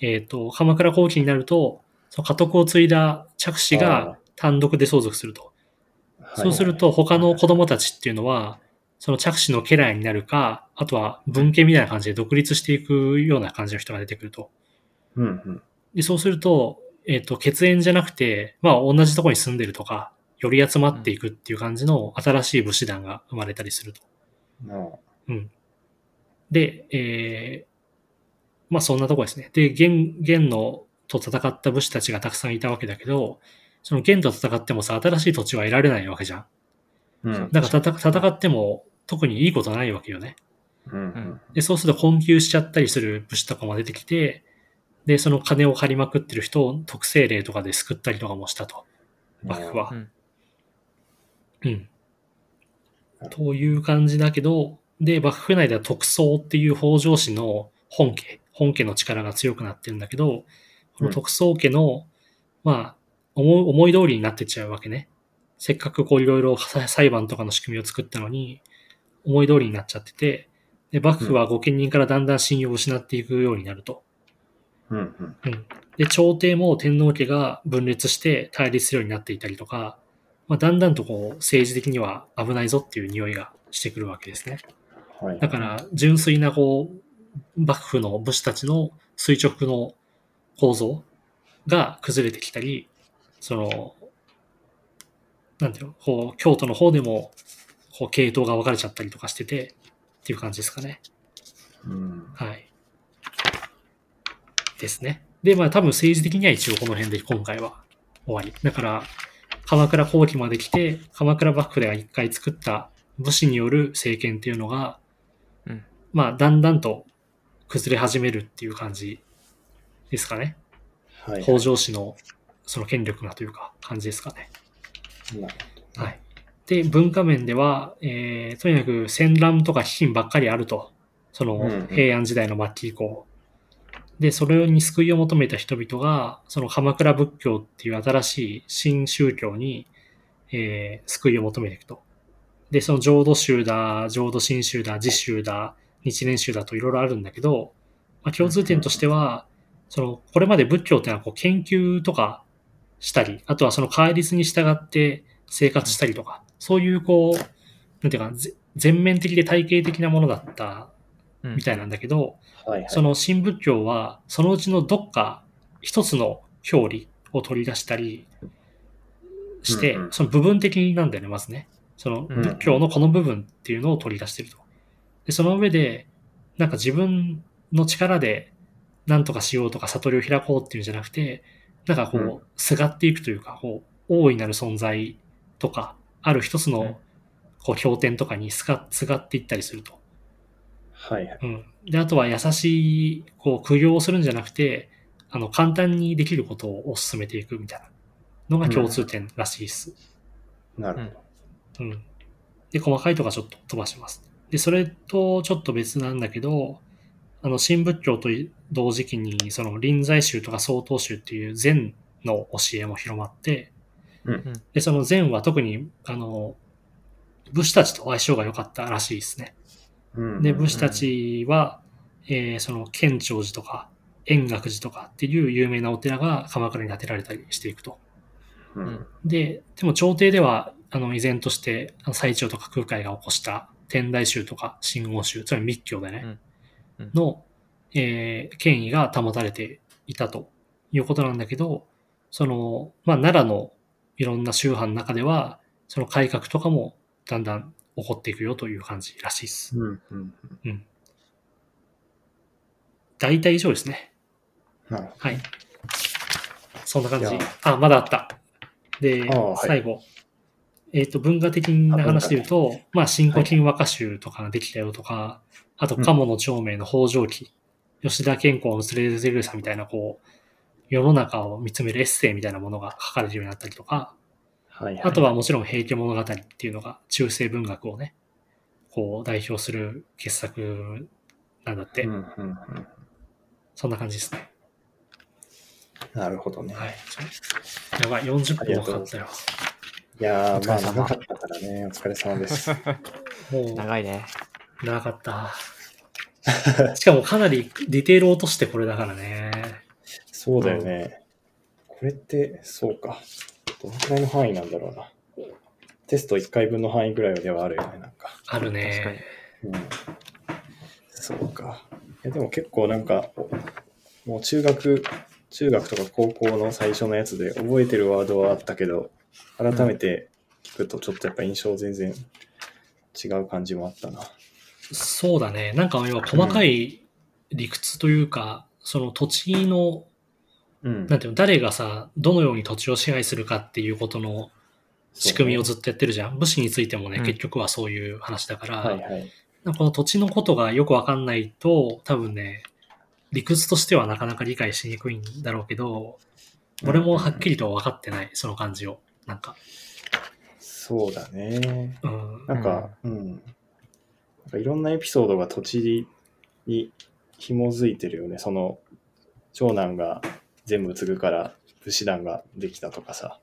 えっ、と、鎌倉後期になると、その家督を継いだ着子あが単独で相続すると。そうすると、他の子供たちっていうのは、その着手の家来になるか、あとは文家みたいな感じで独立していくような感じの人が出てくると。うんうん。で、そうすると、えっ、と、血縁じゃなくて、まあ同じところに住んでるとか、より集まっていくっていう感じの新しい武士団が生まれたりすると。まあうん。で、えー、まあそんなとこですね。で、元、元のと戦った武士たちがたくさんいたわけだけど、その元と戦ってもさ、新しい土地は得られないわけじゃん。うん。だから戦戦っても特にいいことないわけよね。うんうん。で、そうすると困窮しちゃったりする武士とかも出てきて、で、その金を借りまくってる人を特性例とかで救ったりとかもしたと。幕府はう。ん。うん。という感じだけど、で、幕府内では特捜っていう北条氏の本家、本家の力が強くなってるんだけど、この特捜家の、まあ、思い思い通りになってっちゃうわけね。せっかくこういろいろ裁判とかの仕組みを作ったのに、思い通りになっちゃってて、で、幕府は御家人からだんだん信用を失っていくようになると。うんうん。うん。で、朝廷も天皇家が分裂して対立するようになっていたりとか、まあ、だんだんとこう政治的には危ないぞっていう匂いがしてくるわけですね。はい。だから、純粋なこう、幕府の武士たちの垂直の構造が崩れてきたり、その、なんていうの、こう、京都の方でも、こう、系統が分かれちゃったりとかしてて、っていう感じですかね。うん。はい。ですね。で、まあ多分政治的には一応この辺で今回は終わり。だから、鎌倉後期まで来て、鎌倉幕府では一回作った武士による政権っていうのが、うんまあだんだんと崩れ始めるっていう感じですかね。はい。北条氏のその権力がというか感じですかね。なるほど。はい。で、文化面では、えー、とにかく戦乱とか飢饉ばっかりあると。そのうんうん平安時代の末期以降。で、それに救いを求めた人々が、その鎌倉仏教っていう新しい新宗教に、えー救いを求めていくと。で、その浄土宗だ、浄土真宗だ、自宗だ、日蓮宗だといろいろあるんだけど、まあ、共通点としては、その、これまで仏教ってのはこう研究とかしたり、あとはその戒律に従って生活したりとか、そういうこう、なんていうか、ぜ全面的で体系的なものだったうんみたいなんだけど、はいはい。その新仏教は、そのうちのどっか一つの表裏を取り出したりして、うんうんその部分的なんだよね、まずね。そのうん仏教のこの部分っていうのを取り出してると。で、その上で、なんか自分の力で何とかしようとか悟りを開こうっていうんじゃなくて、なんかこうすがっていくというか、こう、大いなる存在とか、ある一つうんの、こう、経典とかにすが、すがっていったりすると。はいはい。うん。で、あとは優しい、こう、苦行をするんじゃなくて、あの、簡単にできることを進めていくみたいなのが共通点らしいです。なるほど。うん。で、細かいとかちょっと飛ばします。で、それとちょっと別なんだけど、あの、新仏教と同時期に、その臨済宗とか曹洞宗っていう禅の教えも広まって、うんで、その禅は特に、あの、武士たちと相性が良かったらしいですね。うんで、武士たちは、えーその、建長寺とか、円覚寺とかっていう有名なお寺が鎌倉に建てられたりしていくと。うんで、でも朝廷では、あの、依然として、あの最澄とか空海が起こした天台宗とか真言宗、つまり密教でね、うんうんの、えー権威が保たれていたということなんだけど、その、まあ、奈良のいろんな宗派の中では、その改革とかもだんだん起こっていくよという感じらしいです。うんうんうん。大体以上ですね。なるほはい。そんな感じ。あ、まだあった。であ、はい最後。えっ、と、文化的な話で言うと、まあ、新古今和歌集とかができたよとか、あと、うん鴨の長明の北条記、吉田健康のスレーゼルサみたいな、こう、世の中を見つめるエッセイみたいなものが書かれるようになったりとか、ど。はいはい。あとはもちろん平家物語っていうのが中世文学をね、こう代表する傑作なんだって、うんうんうん。そんな感じですね。なるほどね。はい。やばい、40あり分かかったよいやー、まあ長かったからね、お疲れ様です。もう、長いね。長かった。しかもかなりディテールを落としてこれだからね。そうだよね。これって、そうか。どのくらいの範囲なんだろうな。テスト1回分の範囲ぐらいではあるよね、なんか。ある確かにね。うん。そうか。いやでも結構なんか、もう中学、中学とか高校の最初のやつで覚えてるワードはあったけど、改めて聞くとちょっとやっぱ印象全然違う感じもあったな。そうだね。なんか要は細かい理屈というか、その土地の、うん。なんていうの、誰がさ、どのように土地を支配するかっていうことの仕組みをずっとやってるじゃん。武士についてもね、うん結局はそういう話だから、はいはい。かこの土地のことがよくわかんないと、多分ね、理屈としてはなかなか理解しにくいんだろうけど、俺もはっきりとは分かってない、その感じを。なんか、そうだね。うん。なんか、うん。なんかいろんなエピソードが土地に紐づいてるよね。その、長男が全部継ぐから武士団ができたとかさ。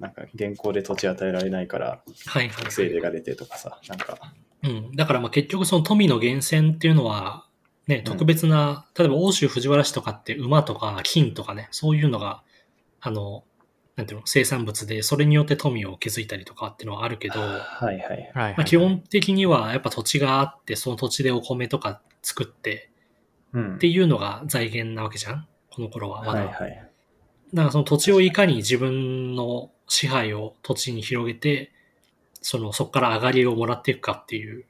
なんか現行で土地与えられないからはいはい、精霊が出てとかさ。なんか、うん。だからまあ結局その富の源泉っていうのは、ね、うん特別な、例えば欧州藤原氏とかって馬とか金とかね、そういうのが、あの、なんていうの、生産物で、それによって富を築いたりとかっていうのはあるけど、はいはい。まあ、基本的にはやっぱ土地があって、その土地でお米とか作ってうんっていうのが財源なわけじゃん？この頃はまだ。はいはい。だからその土地をいかに自分の支配を土地に広げて、その、そこから上がりをもらっていくかっていう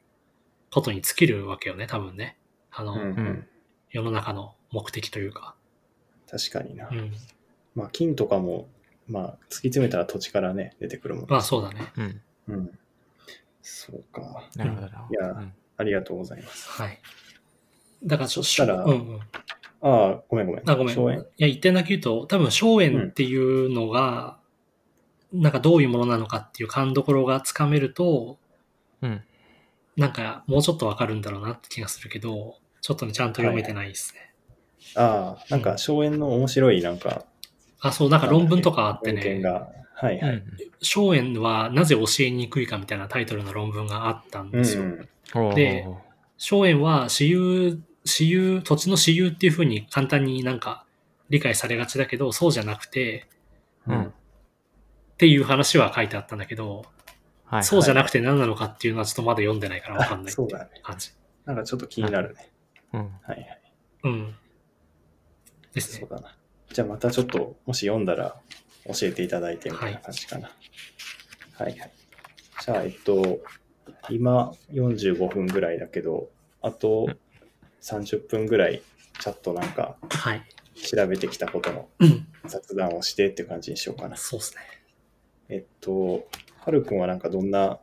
ことに尽きるわけよね、多分ね。あの、うんうん。世の中の目的というか。確かにな。うん。まあ金とかも、まあ突き詰めたら土地からね、出てくるもん。まあそうだね。うん。うん。そうか。なるほどな。いやうんありがとうございます。はい。だからちょ、そしたらうんうん。ああ、ごめんごめん。あ、ごめん。いや、一点だけ言うと、多分、荘園っていうのが、なんかどういうものなのかっていう勘どころがつかめると、うん。なんかもうちょっとわかるんだろうなって気がするけど、ちょっとね、ちゃんと読めてないですね。ああ、なんか、荘園の面白い、なんか、あ、そう、なんか論文とかあってね、文献が。はいはい。荘園はなぜ教えにくいかみたいなタイトルの論文があったんうんですよ。うん。で荘園は私有、私有、土地の私有っていうふうに簡単になんか理解されがちだけど、そうじゃなくて、うんっていう話は書いてあったんだけど、はい。そうじゃなくて何なのかっていうのはちょっとまだ読んでないからわかんないっていうそうだね。感じ。なんかちょっと気になるね。うん。はいはい。うん。ですね。そうだな。じゃあまたちょっと、もし読んだら教えていただいてみたいな感じかな。はい、はい、じゃあ、えっと、今45分ぐらいだけど、あと30分ぐらいチャットなんかはい。調べてきたことのうん。雑談をしてっていう感じにしようかな。そうですね。えっと、はるくんはなんかどんな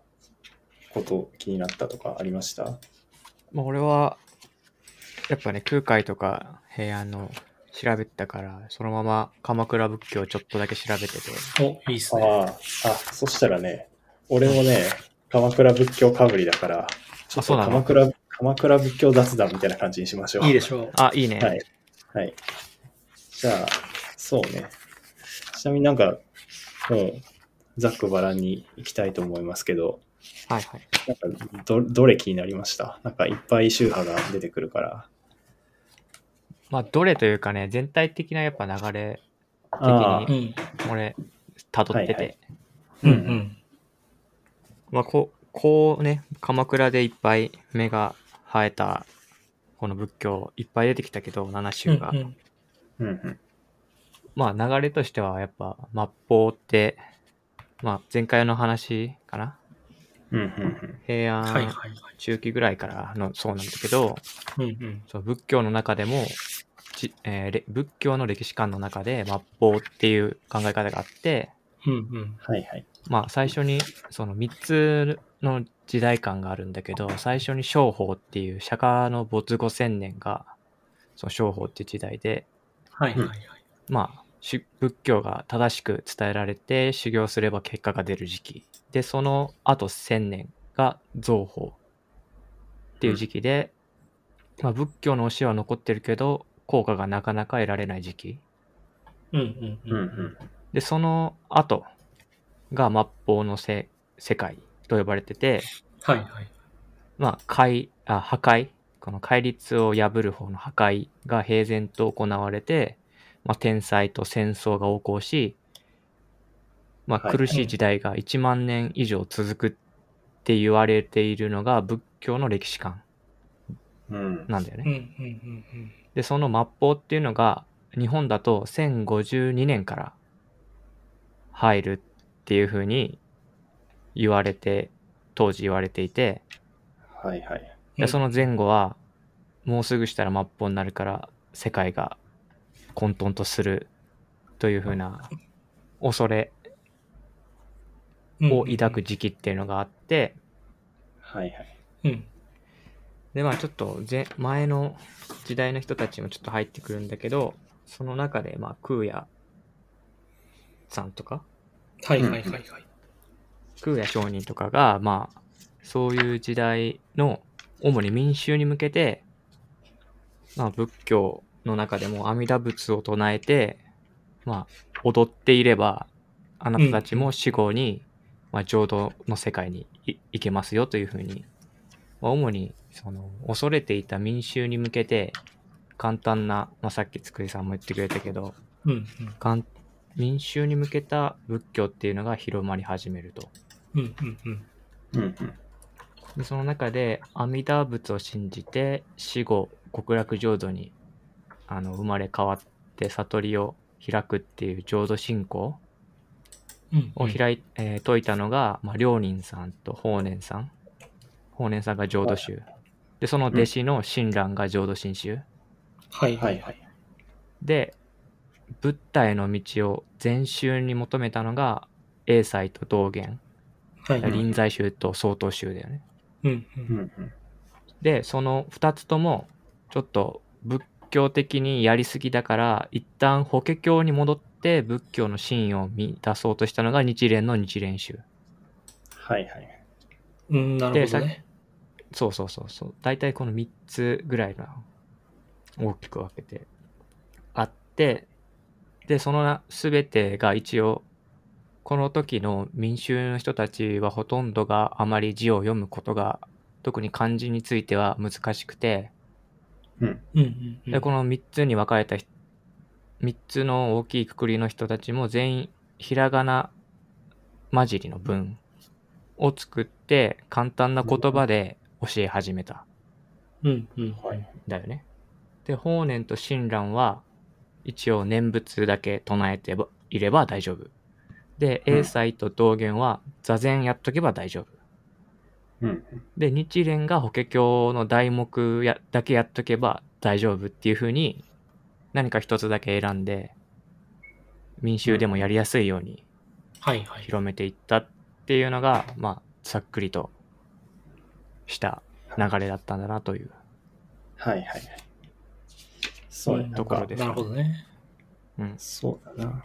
こと気になったとかありました？まあ、俺は、やっぱね、空海とか平安の調べてたから、そのまま鎌倉仏教をちょっとだけ調べてて、お、いいっすね。ああ、あ、そしたらね、俺もね、鎌倉仏教かぶりだから、ちょっと鎌倉、鎌倉仏教雑談みたいな感じにしましょう。いいでしょう。あ、いいね。はい。はい。じゃあ、そうね。ちなみになんか、もう、ざっくばらんに行きたいと思いますけど、はいはい。なんかど、どれ気になりました？なんかいっぱい宗派が出てくるから。まあ、どれというかね、全体的なやっぱ流れ。的俺、辿ってて、はいはいうんうん。まあ、こう、こうね、鎌倉でいっぱい芽が生えた、この仏教、いっぱい出てきたけど、七う宗が。んうん。うんうん。まあ、流れとしては、やっぱ、末法って、まあ、前回の話かな平安はい。中期ぐらいからのそうなんだけど、仏教の中でも、ちえーれ仏教の歴史観の中で末法っていう考え方があって。まあ最初にその3つの時代感があるんだけど、最初に正法っていう釈迦の没後千年が、その正法っていう時代で、はいはいはい。まあ、し仏教が正しく伝えられて修行すれば結果が出る時期。で、その後千年が造法っていう時期で、まあ仏教の教えは残ってるけど、効果がなかなか得られない時期。うんうんうんううん。ん。で、その後が末法のせ世界と呼ばれてて、はいはい。まあ、壊あ破壊、この戒律を破る方の破壊が平然と行われて、まあ、天災と戦争が横行し、まあ、はい苦しい時代が1万年以上続くって言われているのが仏教の歴史観うん。なんだよね。で、その末法っていうのが、日本だと1052年から入るっていうふうに言われて、当時言われていて、はいはい。でその前後は、もうすぐしたら末法になるから、世界が混沌とするというふうな恐れを抱く時期っていうのがあって、はいはい。うん。で、まあちょっと前前の時代の人たちもちょっと入ってくるんだけど、その中で、まあ空也さんとか、はいはいはいはい。空也上人とかが、まあ、そういう時代の、主に民衆に向けて、まあ仏教の中でも阿弥陀仏を唱えて、まあ、踊っていれば、あなたたちも死後に、まあ、浄土の世界にい行けますよというふうに、まあ、主に、その、恐れていた民衆に向けて、簡単な、まあ、さっきつくりさんも言ってくれたけど、うんうん。民衆に向けた仏教っていうのが広まり始めると。うんうんうん。うんうん。でその中で阿弥陀仏を信じて死後極楽浄土にあの生まれ変わって悟りを開くっていう浄土信仰うんを開い、えー説いたのが、まあ、良人さんと法然さん。法然さんが浄土宗。でその弟子の親鸞が浄土真宗。はいはいはい。でブッダへの道を全宗に求めたのが英才と道元。はい。うん臨済宗と曹洞宗だよね。うんうん。うん。で、その2つとも、ちょっと仏教的にやりすぎだから、一旦法華経に戻っって仏教の真意を見出そうとしたのが日蓮の日蓮宗。はいはい。うん、なるほどね。そうそうそうそう。大体この3つぐらいが大きく分けてあって、で、その全てが一応、この時の民衆の人たちはほとんどがあまり字を読むことが、特に漢字については難しくて。で、この3つに分かれた人、3つの大きいくくりの人たちも全員ひらがな混じりの文を作って簡単な言葉で教え始めた。うんうん。はい。だよね。で、法然と親鸞は一応念仏だけ唱えてばいれば大丈夫。で、うん英才と道元は座禅やっとけば大丈夫。うん。で、日蓮が法華経の題目やだけやっとけば大丈夫っていう風に何か一つだけ選んで民衆でもやりやすいようにはいはい。広めていったっていうのが、まあ、ざっくりとした流れだったんだなという。はいはいはい。そうね。んなんかところ、ですなるほどね。うん。そうだな。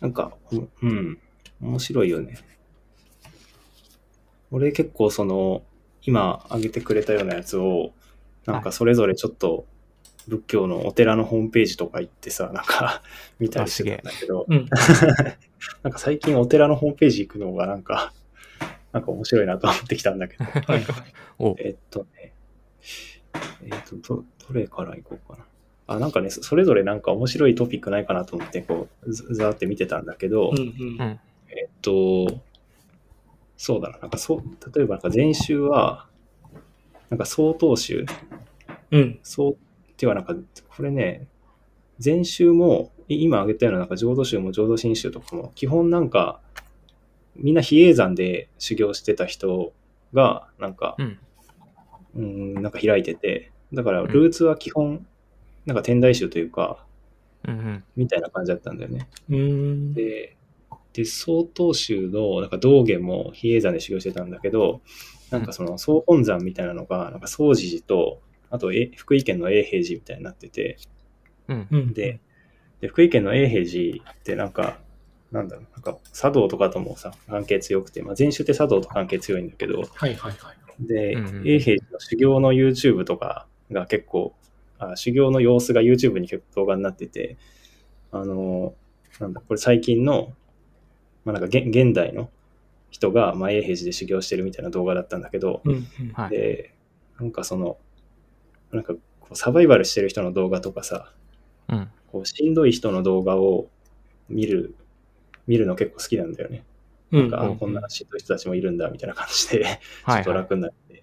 なんか、ううん。面白いよね。俺結構その、今挙げてくれたようなやつを、なんかそれぞれちょっと仏教のお寺のホームページとか行ってさ、なんか 見たりしてたんだけど、うん。なんか最近お寺のホームページ行くのがなんか、なんか面白いなと思ってきたんだけど、えっとね、えっと、ど、どれから行こうかな。あ、なんかね、そそれぞれなんか面白いトピックないかなと思って、こう、ずざーって見てたんだけど、うんうん。うんえっと、そうだな、なんかそう、例えばなんか前週は、なんか曹洞宗、うん。そう、てはなんか、これね、前週も、い今挙げたようななんか浄土宗も浄土真宗とかも、基本なんか、みんな比叡山で修行してた人が、なんか、うん。うん、なんか開いてて、だからルーツは基本、なんか天台宗というか、うんうん。みたいな感じだったんだよね。うーん。で、で、曹洞宗の、なんか道元も比叡山で修行してたんだけど、なんかその総本山みたいなのが、なんか総持寺と、あとえ福井県の永平寺みたいになってて、うん。うん。で、で福井県の永平寺ってなんか、なんだろう、なんか茶道とかともさ、関係強くて、まあ、禅宗って茶道と関係強いんだけど、はいはいはい。で、うんうん永平寺の修行の YouTube とかが結構、あ修行の様子が YouTube に結構動画になってて、あの、なんだ、これ最近の、まあなんか現現代の人が、まあ、永平寺で修行してるみたいな動画だったんだけど、うんうん。はい。で、なんかその、なんかこうサバイバルしてる人の動画とかさ、うん。こうしんどい人の動画を見る、見るの結構好きなんだよね。うん。なんか、あうんこんなしんどい人たちもいるんだみたいな感じで、ちょっとはいはい。楽になって。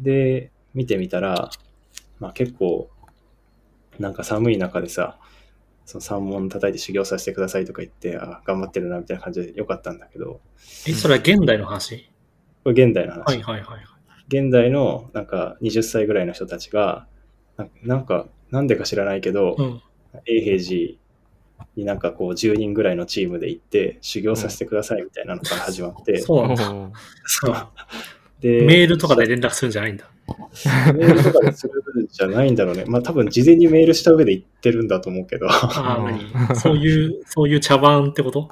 で、見てみたら、まあ結構、なんか寒い中でさ、その三門叩いて修行させてくださいとか言って、あ頑張ってるなみたいな感じでよかったんだけど、え、それは現代の話？これ現代の話。はいはいはい。現代のなんか20歳ぐらいの人たちが、ななんか、なんでか知らないけど、うん。永平寺になんかこう10人ぐらいのチームで行って修行させてくださいみたいなのから始まって、そうなんだ。そ うでメールとかで連絡するんじゃないんだ。メールとかでするんじゃないんだろうね。まあ多分事前にメールした上で言ってるんだと思うけど。ああ、そういう、そういう茶番ってこと？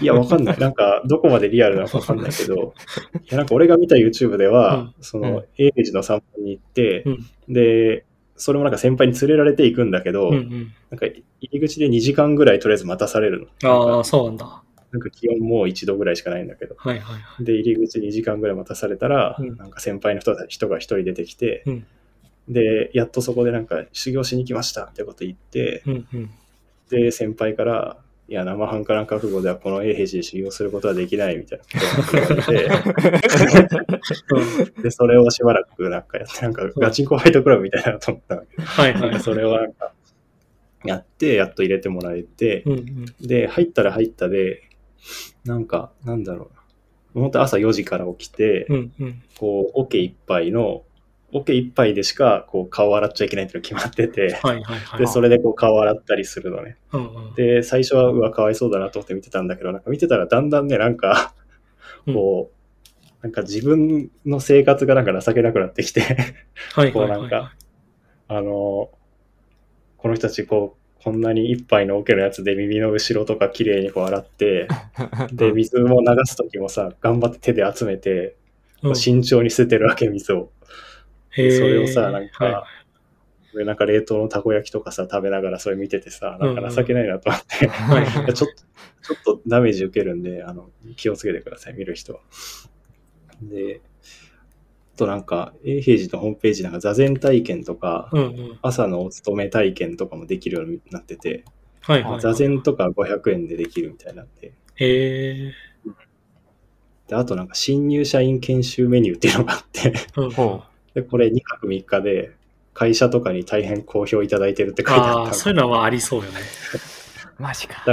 いや、わかんない。なんか、どこまでリアルなのかわかんないけど、いや、なんか俺が見た YouTube では、うんその、エイジの散歩に行って、うんで、それもなんか先輩に連れられていくんだけど、うんうん。なんか入り口で2時間ぐらいとりあえず待たされるの。ああ、そうなんだ。なんか気温もう1度ぐらいしかないんだけど。はいはいはい。で、入り口2時間ぐらい待たされたら、うんなんか先輩の人た人が一人出てきて、うんで、やっとそこでなんか修行しに来ましたってこと言って、うんうん。で、先輩から、いや、生半可な覚悟ではこの永平寺で修行することはできないみたいなことを言われて、で、それをしばらくなんかやって、なんかガチンコファイトクラブみたいなのと思ったんだけど、はいはい。それをなんか、やって、やっと入れてもらえて、うんうん。で、入ったら入ったで、なんか、なんだろうな。本当朝4時から起きて、うんうん。こう、桶一杯の、桶一杯でしか、こう、顔洗っちゃいけないっていうのが決まってて、はいはいはい。で、それでこう、顔洗ったりするのね。うんうん。で、最初は、うわ、かわいそうだなと思って見てたんだけど、なんか見てたらだんだんね、なんか、こう、なんか自分の生活がなんか情けなくなってきて、はいこ。うなんか、あの、この人たちこう、こんなに一杯のオケのやつで耳の後ろとか綺麗にこう洗って、で、水も流すときもさ、頑張って手で集めて、うん。慎重に捨ててるわけ、水を。それをさ、なんか、はい。でなんか冷凍のたこ焼きとかさ、食べながらそれ見ててさ、なんか情けないなと思って、ちょっと、ちょっとダメージ受けるんで、あの、気をつけてください、見る人は。で、あとなんか、永平寺のホームページなんか座禅体験とか、うんうん。朝のお勤め体験とかもできるようになってて、はいはいはい。座禅とか500円でできるみたいになって、へえ。で、あとなんか新入社員研修メニューっていうのがあって、うん。ほで、これ2泊3日で、会社とかに大変好評いただいてるって書いてあああ、ったそういうのはありそうよね。う。マジか。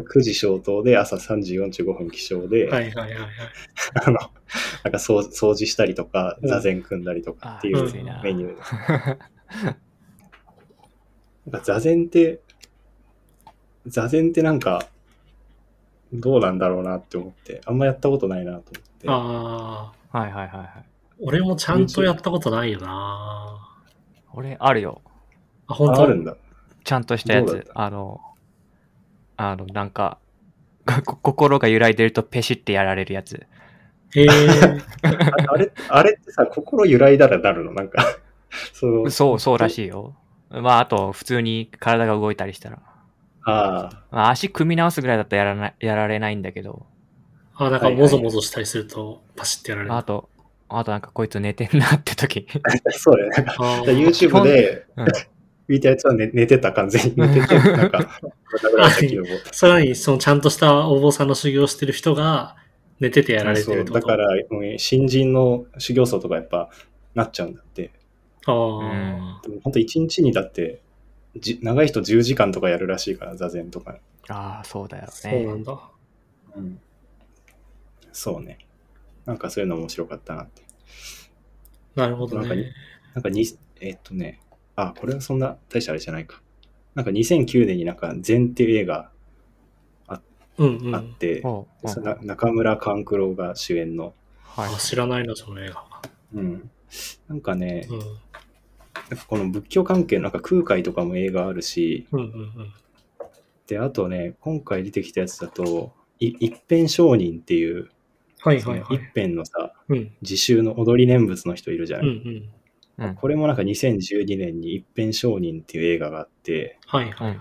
だ9時消灯で朝3時45分起床で、はいはいはいはい。あの、なんか掃掃除したりとか、うん座禅組んだりとかっていうメニューで。なんか座禅って、座禅ってなんか、どうなんだろうなって思って、あんまやったことないなと思って。ああ、はいはいはいはい。俺もちゃんとやったことないよな。俺、あるよ。あ、本当？ああるんだ。ちゃんとしたやつあの、あの、なんか、こ心が揺らいでるとペシってやられるやつ。へえ。ああれ、あれってさ、心揺らいだらなるの？なんか、その、そう、そうらしいよ。まあ、あと、普通に体が動いたりしたら。ああ、まあ、足組み直すぐらいだったらやらないやられないんだけど、あ、なんかもぞもぞしたりするとパシッてやられる。あと、あとなんかこいつ寝てんなって時。そうだよね。YouTube でうん見たやつは寝寝てた、完全に寝てて、なんか、さらに、そのちゃんとしたお坊さんの修行してる人が寝ててやられてると？だから、もう新人の修行僧とかやっぱなっちゃうんだって。あうんあ、でも本当一日にだって、じ長い人10時間とかやるらしいから、座禅とか。ああ、そうだよそうなね。んだ。うん。そうね。なんかそういうの面白かったなって。なるほどなんか。なんかに、えっとね、あ、これはそんな大したあれじゃないか。なんか2009年になんか禅っていう映画うんうん。あって、中村勘九郎が主演の。はいあ知らないな、その映画。うん。なんかね、うん。なんかこの仏教関係のなんか空海とかも映画あるし、うんうんうん。で、あとね、今回出てきたやつだと、い一辺上人っていう、はいはいはい。辺のさ、うん。自習の踊り念仏の人いるじゃない、うんうん。うんこれもなんか2012年に一辺上人っていう映画があって、はいはいはい。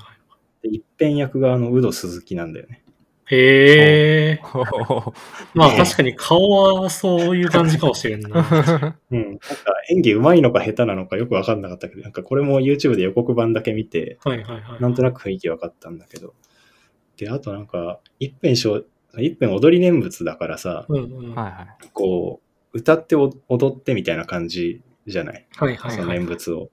で一辺役があの、ウド鈴木なんだよね。へえ。まあ確かに顔はそういう感じかもしれんな。う うん。なんか演技上手いのか下手なのかよくわかんなかったけど、なんかこれも YouTube で予告版だけ見て、はいはいはい。なんとなく雰囲気分かったんだけど。で、あとなんか、一辺上、一辺踊り念仏だからさ、うんうん。ははいはい。こう、歌ってお踊ってみたいな感じじゃないいはいはい。その念仏を。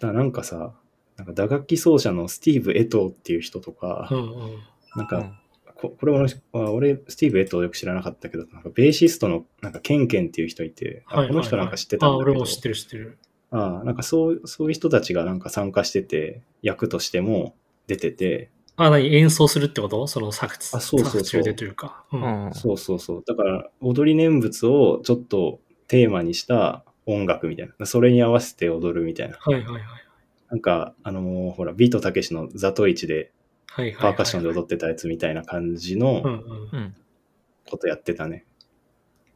だからなんかさ、なんか打楽器奏者のスティーブ・エトーっていう人とか、うんうん。なんか、うんここれも、あ俺、スティーブ・エトーよく知らなかったけど、なんかベーシストの、なんかケンケンっていう人いて、あはいはいはいこの人なんか知ってたんあ、だけど、俺も知ってる知ってる。ああなんかそうそういう人たちがなんか参加してて、役としても出てて、あ、何演奏するってこと？その作あそうそうそう作中でというか。う。うんん。そうそうそう。だから、踊り念仏をちょっとテーマにした音楽みたいな、それに合わせて踊るみたいな。はいはいはい。なんか、あのーほら、ビートたけしのザトイチではいはいはい。パーカッションで踊ってたやつみたいな感じのうんうん。うん。ことやってたね。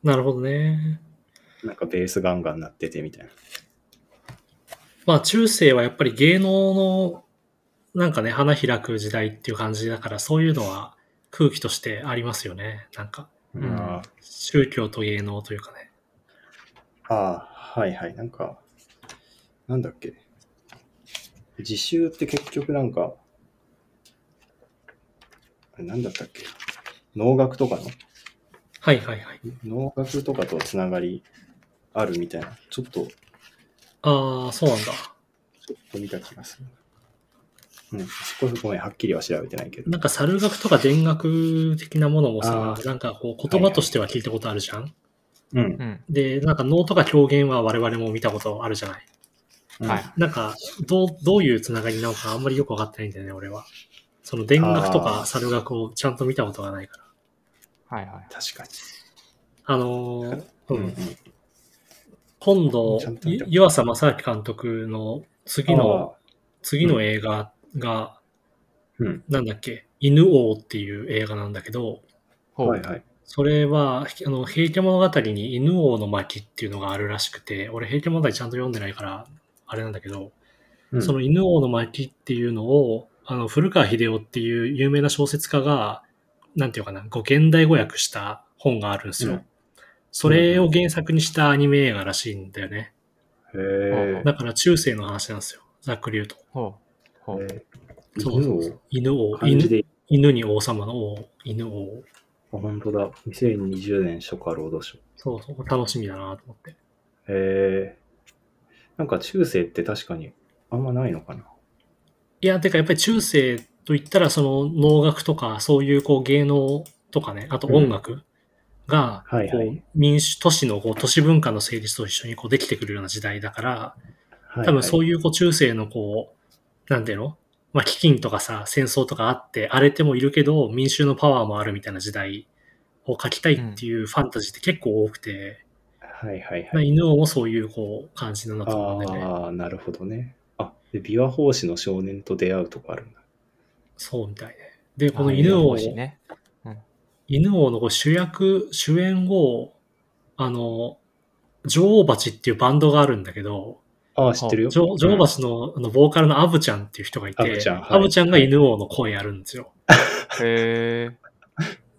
なるほどね。なんかベースガンガン鳴っててみたいな。まあ中世はやっぱり芸能のなんかね、花開く時代っていう感じだから、そういうのは空気としてありますよね。なんか、んあー宗教と芸能というかね。あー、はいはい。なんか、なんだっけ？自習って結局なんか、あれなんだったっけ？能楽とかの？はいはいはい。能楽とかとつながりあるみたいな。ちょっと、ちああ、そうなんだ。ょっと見た気がする。うん、そこごめん、はっきりは調べてないけど。なんか猿楽とか弦楽的なものもさあ、ーなんかこう言葉としては聞いたことあるじゃん、うんう。ん。で、なんか能とか狂言は我々も見たことあるじゃないうんはい。なんか、どう、どういうつながりなのかあんまりよくわかってないんだよね、俺は。その弦楽とあかー猿楽をちゃんと見たことがないから。はいはい。確かに。あのーううんん、今度湯浅正明監督の次の、次の映画、が、うん。なんだっけ、犬王っていう映画なんだけど。はいはい。それは、あの、平家物語に犬王の巻っていうのがあるらしくて、俺平家物語ちゃんと読んでないから、あれなんだけど、うんその犬王の巻っていうのを、あの、古川秀夫っていう有名な小説家が、なんていうかな、こう現代語訳した本があるんですよ。うんそれを原作にしたアニメ映画らしいんだよね。へえ。だから中世の話なんですよ。ざっくり言うと。犬王、犬漢字で、犬に王様の王、犬王。あ、本当だ。2020年初夏ロードショー。そうそう、楽しみだなと思って。へえ。なんか中世って確かにあんまないのかな？いや、てかやっぱり中世といったら、その能楽とか、そういうこう芸能とかね、あと音楽が、はい民主都市のこう都市文化の成立と一緒にこうできてくるような時代だから、はい、多分そういいうこう中世のこう、なんていうの？まあ、飢饉とかさ、戦争とかあって荒れてもいるけど、民衆のパワーもあるみたいな時代を書きたいっていうファンタジーって結構多くて、はいはいまあはい。犬王もそういうこう感じなんだと思うんだよね。ああ、なるほどね。あ、で、琵琶法師の少年と出会うとかあるんだ。そうみたいで。で、このあ犬王欲しいね。犬王のこう主役、主演を、あの、女王蜂っていうバンドがあるんだけど、ああ、知ってるよ。女女王蜂のあのボーカルのアブちゃんっていう人がいて、アブちゃんはいアブちゃんが犬王の声やるんですよ。へえ。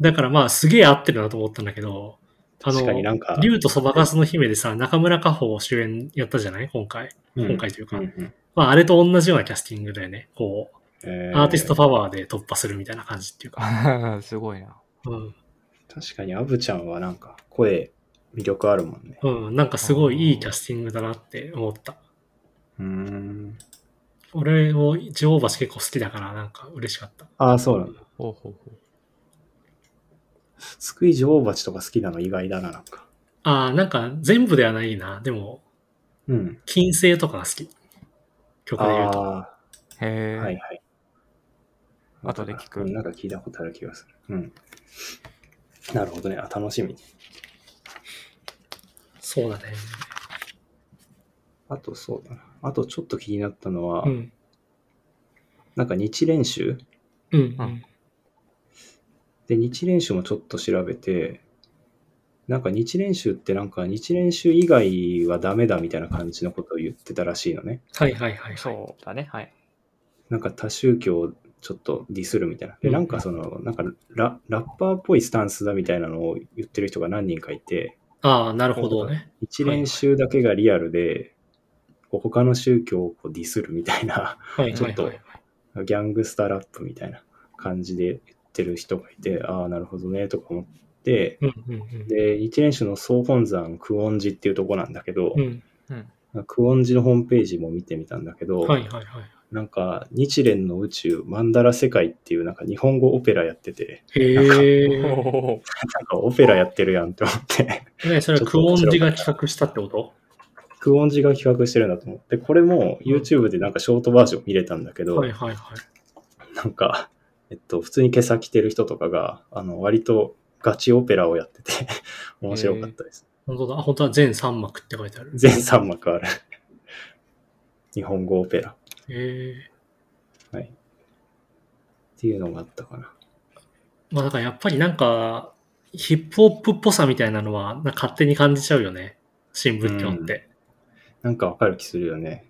だからまあすげえ合ってるなと思ったんだけど、あの確かになんか、竜とそばかすの姫でさ、中村佳穂主演やったじゃない？今回。うん今回というか。うんうんまああれと同じようなキャスティングだよね。こう、えアーティストパワーで突破するみたいな感じっていうか。すごいな。うん。確かにアブちゃんはなんか声魅力あるもんね。うん。なんかすごいいいキャスティングだなって思った。うーん。俺も女王蜂結構好きだからなんか嬉しかった。ああ、そうなんだ。ほうほうほう。救い女王蜂とか好きなの意外だな、なんか。ああ、なんか全部ではないな。でも、うん。金星とかが好き。曲で言うと。あへあ、え。はいはい。後で聞くうんなんか聞いたことある気がする。うん。なるほどね。あ、楽しみ。そうだね。あとそうだな。あとちょっと気になったのは、うん。なんか日練習うん。うんで、日練習もちょっと調べて、なんか日練習ってなんか日練習以外はダメだみたいな感じのことを言ってたらしいのね。はいはいはい、はい。そうだね。はい。なんか多宗教をちょっとディスるみたいな。で、うんなんかその、なんかララッパーっぽいスタンスだみたいなのを言ってる人が何人かいて、ああ、なるほどね。一練習だけがリアルで、こう他の宗教をこうディスるみたいな、ちょっとはい。ギャングスタラップみたいな感じで言ってる人がいて、ああ、なるほどね、とか思って。で、一練習の総本山久遠寺っていうとこなんだけど、うん。久遠寺のホームページも見てみたんだけど、はいはいはい。なんか日蓮の宇宙マンダラ世界っていうなんか日本語オペラやってて、へえ。なんかオペラやってるやんって思って、ね、それはクオンジが企画したってこと？久遠寺が企画してるんだと思って、これも YouTube でなんかショートバージョン見れたんだけど、はいはいはい。なんか、えっと、普通に今朝着てる人とかが、あの、割とガチオペラをやってて、面白かったです。本当だ。あ本当は全3幕って書いてある。全3幕ある。日本語オペラ。へえ。はい。っていうのがあったかな。まあだからやっぱりなんか、ヒップホップっぽさみたいなのは勝手に感じちゃうよね。新仏教って。なんかわかる気するよね。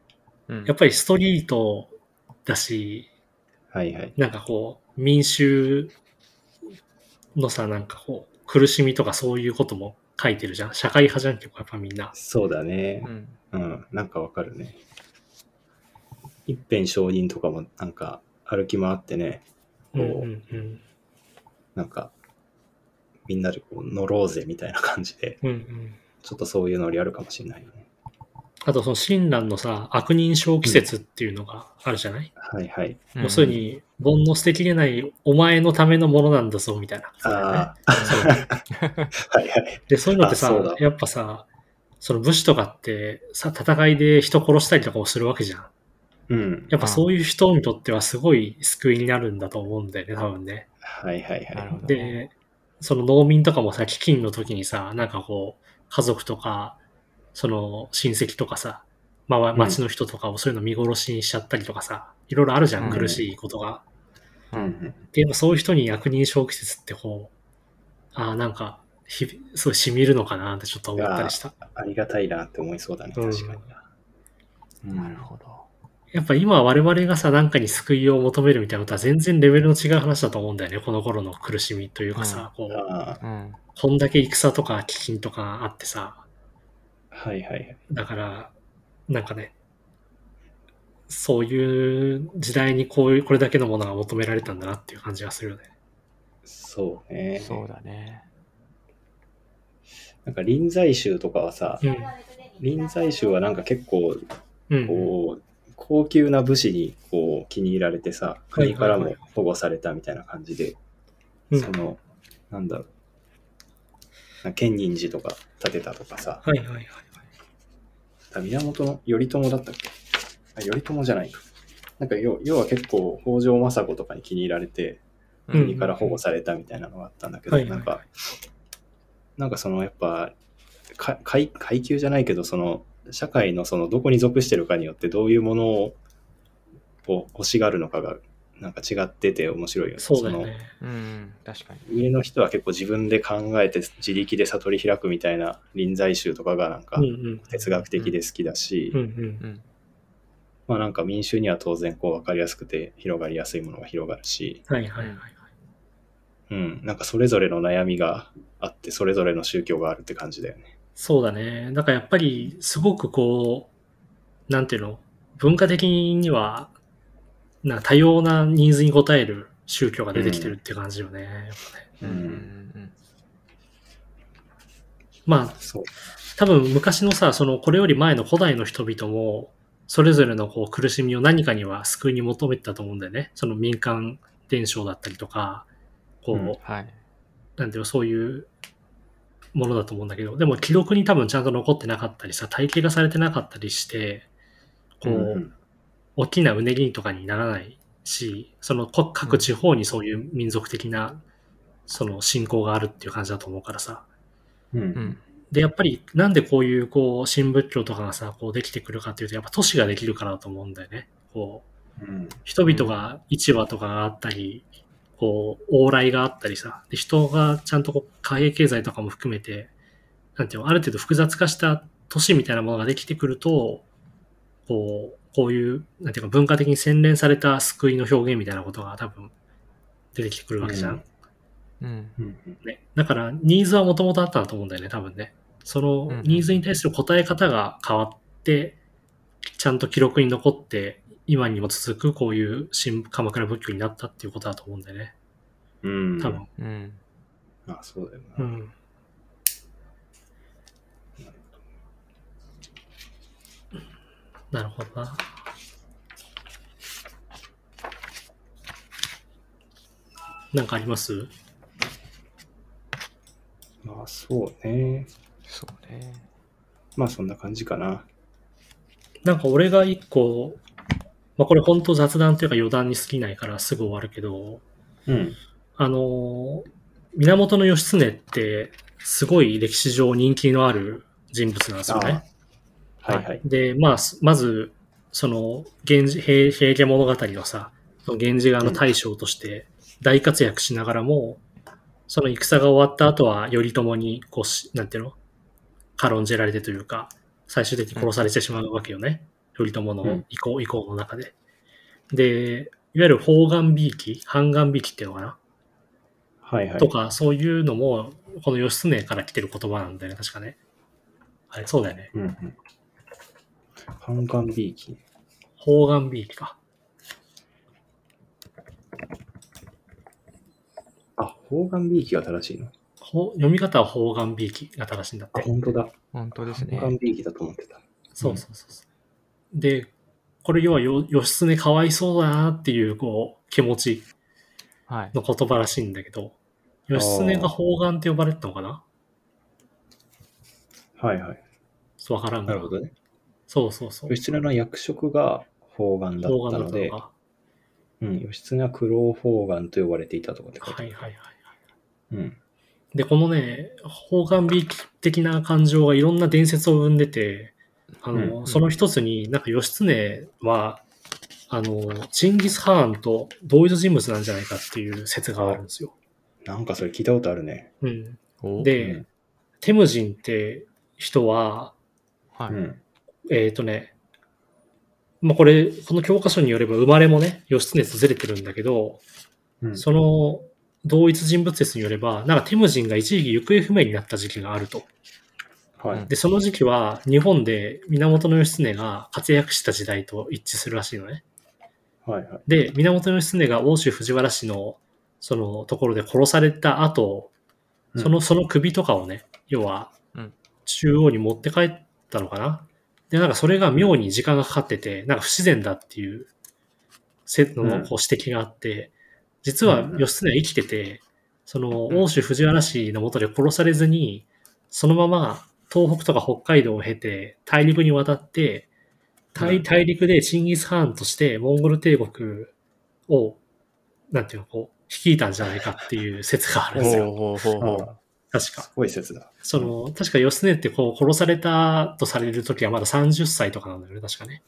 うんやっぱりストリートだし、はいはい。なんかこう、民衆のさ、なんかこう、苦しみとかそういうことも書いてるじゃん。社会派じゃん、結構やっぱみんな。そうだねう。ん。うん。なんかわかるね。一辺上人とかもなんか歩き回ってね、うんこううんうん。なんかみんなでこう乗ろうぜみたいな感じで、うんうん。ちょっとそういうノリあるかもしれないよね。あとその親鸞のさ、悪人小季節っていうのがあるじゃない、はいはい。要するに、煩悩捨てきれないお前のためのものなんだぞ、みたいな。あそうあ、はいはい。で、そういうのってさやっぱさ、その武士とかってさ、戦いで人殺したりとかもするわけじゃん。うん。やっぱそういう人にとってはすごい救いになるんだと思うんだよね、多分ね。はいはいはい。で、その農民とかもさ、飢饉の時にさ、なんかこう、家族とか、その親戚とかさ、まあ、ん町の人とかをそういうの見殺しにしちゃったりとかさ、いろいろあるじゃん、うん苦しいことが。うんうん。で、そういう人に役人小季節ってこう、ああ、なんか、ひすごい染みるのかなってちょっと思ったりした。ありがたいなって思いそうだね、うん確かにな。うんなるほど。やっぱ今我々がさ、なんかに救いを求めるみたいなことは全然レベルの違う話だと思うんだよね。この頃の苦しみというかさ、こう、ああ、うん。こんだけ戦とか飢饉とかあってさ、はいはいはい。だから、なんかね、そういう時代にこういう、これだけのものが求められたんだなっていう感じがするよね。そうね。そうだね。なんか臨済宗とかはさ、うん。臨済宗はなんか結構、うん。こう、高級な武士にこう気に入られてさ、国からも保護されたみたいな感じで、うんその、なんだろう、建仁寺とか建てたとかさ、はいはいはい。あ源の頼朝だったっけ？あ頼朝じゃないか。なんか要要は結構北条政子とかに気に入られて、うん。国から保護されたみたいなのがあったんだけど、はいはい。なんか、なんかそのやっぱ、か階階級じゃないけど、その社会のそのどこに属してるかによってどういうものを欲しがるのかがなんか違ってて面白いよね。そうだよね。うん。確かに。上の人は結構自分で考えて自力で悟り開くみたいな臨済宗とかがなんか。哲学的で好きだし、うんうん。うん。まあなんか民衆には当然こう分かりやすくて広がりやすいものが広がるし、はいはいはい。うん、なんかそれぞれの悩みがあって、それぞれの宗教があるって感じだよね。そうだね。だからやっぱり、すごくこう、なんていうの、文化的には、なんか多様なニーズに応える宗教が出てきてるって感じよね。うん。うん。まあ、そう。多分昔のさ、その、これより前の古代の人々も、それぞれのこう苦しみを何かには救いに求めてたと思うんだよね。その民間伝承だったりとか、こう、うんはい。なんていうの、そういうものだと思うんだけど、でも記録に多分ちゃんと残ってなかったりさ、体系がされてなかったりして、こう、うん大きなうねりとかにならないし、その各各地方にそういう民族的な、その信仰があるっていう感じだと思うからさ。うん。うんうん。で、やっぱりなんでこういうこう、新仏教とかがさ、こうできてくるかっていうと、やっぱ都市ができるからだと思うんだよね。こう、うん。人々が市場とかがあったり、こう、往来があったりさ、で人がちゃんとこう貨幣経済とかも含めて、なんていうの、ある程度複雑化した都市みたいなものができてくると、こう、こういう、なんていうか文化的に洗練された救いの表現みたいなことが多分出てきてくるわけじゃん。うん。うん。ね。だから、ニーズはもともとあったんだと思うんだよね、多分ね。そのうんニーズに対する答え方が変わって、ちゃんと記録に残って、今にも続くこういう新鎌倉仏教になったっていうことだと思うんだよね。うん。多分。うん。あ、そうだよな。うん。なるほどな。なんかあります？まあそうね。そうね。まあそんな感じかな。なんか俺が一個、まあこれ本当雑談というか余談に過ぎないからすぐ終わるけど、うん。あの、源義経ってすごい歴史上人気のある人物なんですよね。はいはい。で、まあ、すまず、その、源氏、平平家物語のさ、その源氏側の大将として大活躍しながらも、その戦が終わった後は頼朝に、こうし、なんていうの？軽んじられてというか、最終的に殺されてしまうわけよね。頼朝のうん意向、意向の中で。で、いわゆる方眼美意半眼美意っていうのかな、はいはい。とか、そういうのも、この義経から来てる言葉なんだよね、確かね。あれ、そうだよね。うんうん。半眼ビーキ。方眼美意か。あ、方眼ビーキが正しいの？ほ読み方は方眼美意が正しいんだっあ、て。本当だ。本当ですね方。眼ビーキだと思ってた。そうそうそうそう。で、これ要はよ義経かわいそうだなっていう、こう、気持ちはい。の言葉らしいんだけど、義経が方眼って呼ばれてたのかな？はいはい。そうわからんがなるほどね。そうそうそう。義経の役職が方眼だったので。うん、義経は苦労方眼と呼ばれていたとかって書いてある。はいはいはい。うん。で、このね、方眼美意的な感情がいろんな伝説を生んでて、あの、うんその一つになんか義経は、あの、チンギス・ハーンと同一人物なんじゃないかっていう説があるんですよ。なんかそれ聞いたことあるね。うん。おで、うんテムジンって人は、はい。うん。えっ、とね、まあ、これ、この教科書によれば生まれもね、義経とずれてるんだけど、うんその同一人物説によれば、なんかテムジンが一時期行方不明になった時期があると。はい。で、その時期は日本で源義経が活躍した時代と一致するらしいのね。はいはい。で、源義経が欧州藤原氏のそのところで殺された後、その、その首とかをね、要はうん、中央に持って帰ったのかな。で、なんかそれが妙に時間がかかってて、なんか不自然だっていう、せのうん。こう指摘があって、実はうん義経は生きてて、そのうん。欧州藤原氏の下で殺されずに、そのまま東北とか北海道を経て大陸に渡って、大うん。大陸でチンギス・ハーンとしてモンゴル帝国を、なんていうの、こう、率いたんじゃないかっていう説があるんですよ。確かす。ごい説だ。その、確か義経ってこう殺されたとされる時はまだ30歳とかなんだよね、確かね。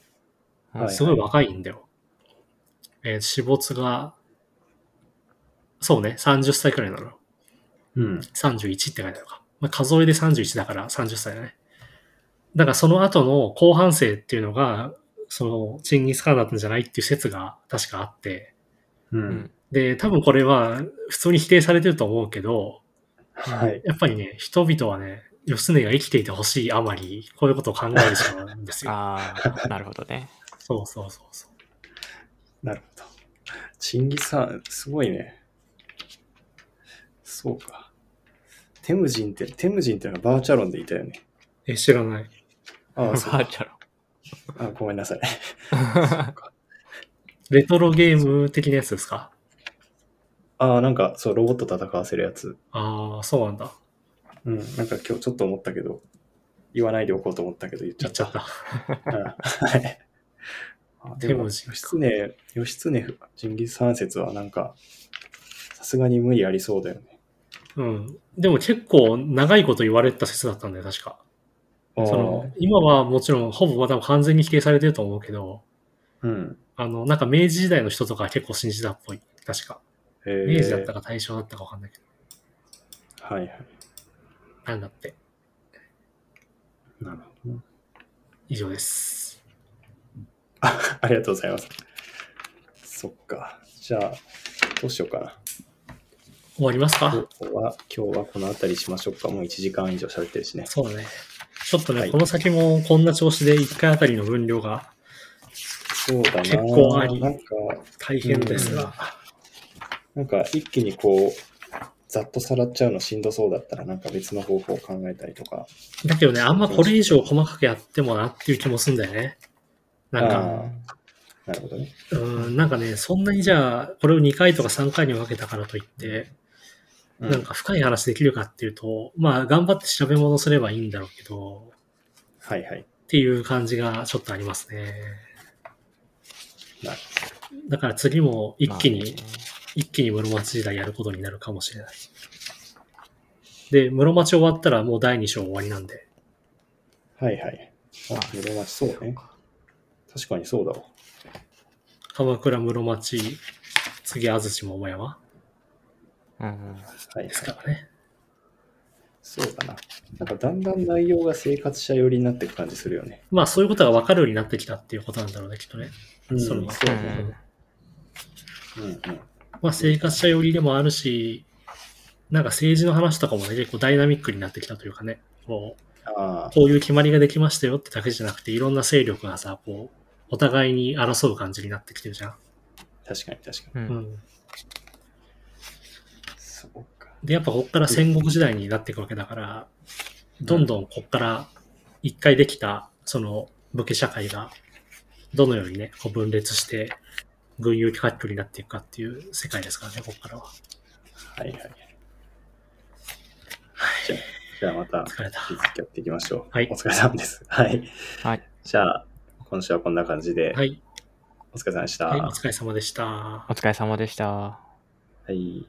はいすごい若いんだよ。えー死没が、そうね、30歳くらいなの。うん。31って書いてあるのか。まあ、数えで31だから30歳だね。だからその後の後半生っていうのが、その、チンギス・カーンだったんじゃないっていう説が確かあって、ううんん。で、多分これは普通に否定されてると思うけど、はい。やっぱりね、人々はね、義経が生きていてほしいあまり、こういうことを考えてしまうんですよ。ああ、なるほどね。そうそうそうそう。なるほど。チンギス・ハーン、すごいね。そうか。テムジンって、テムジンってのはバーチャロンでいたよね。え、知らない。ああ、そうバーチャル。あごめんなさい。レトロゲーム的なやつですか？ああ、なんか、そう、ロボット戦わせるやつ。ああ、そうなんだ。うん。なんか今日ちょっと思ったけど、言わないでおこうと思ったけど言っちゃっ。言っちゃった はい。あでも、義経、義経、ジンギス・ハーン説はなんか、さすがに無理ありそうだよね。うん。でも結構長いこと言われてた説だったんだよ、確か。あその、今はもちろんほぼまだ完全に否定されてると思うけど、ーうん。あの、なんか明治時代の人とかは結構信じたっぽい。確か。えー明治だったか大正だったかわかんないけど。はいはい。なんだって。なるほど。以上です。あありがとうございます。そっか。じゃあ、どうしようかな。終わりますか？今日は、今日はこの辺りしましょうか。もう1時間以上喋ってるしね。そうだね。ちょっとね、はいこの先もこんな調子で1回あたりの分量がそうだな。結構ありなんか、大変ですが。なんか一気にこう、ざっとさらっちゃうのしんどそうだったら、なんか別の方法を考えたりとか。だけどね、あんまこれ以上細かくやってもなっていう気もするんだよね。なんか、なるほどね。うん、なんかね、そんなにじゃあ、これを2回とか3回に分けたからといって、うんなんか深い話できるかっていうと、まあ、頑張って調べ物すればいいんだろうけど、はいはい。っていう感じがちょっとありますね。なるだから次も一気に、まあね一気に室町時代やることになるかもしれない。で、室町終わったらもう第2章終わりなんで。はいはい。あまあ、室町そうね。確かにそうだわ。鎌倉室町、次安土桃山うんうん。はいはいです。からね。そうだな。なんかだんだん内容が生活者寄りになっていく感じするよね。まあそういうことが分かるようになってきたっていうことなんだろうね、きっとね。うんそのそううんね。うんうん。まあ生活者寄りでもあるし、なんか政治の話とかもね、結構ダイナミックになってきたというかね、こう、こういう決まりができましたよってだけじゃなくて、いろんな勢力がさ、こう、お互いに争う感じになってきてるじゃん。確かに確かに。う。うんん。そうか。で、やっぱこっから戦国時代になっていくわけだから、どんどんこっから一回できた、その武家社会が、どのようにね、こう分裂して、軍友割拠になっていくかっていう世界ですからね、こっからは。はいはい。じゃあ、じゃあまた疲れた。引き続きやっていきましょう。はいお疲れ様です。はい。はい。じゃあ、今週はこんな感じで、はい。お疲れ様でした。はい、おは疲れ様でした。お疲れ様でした。い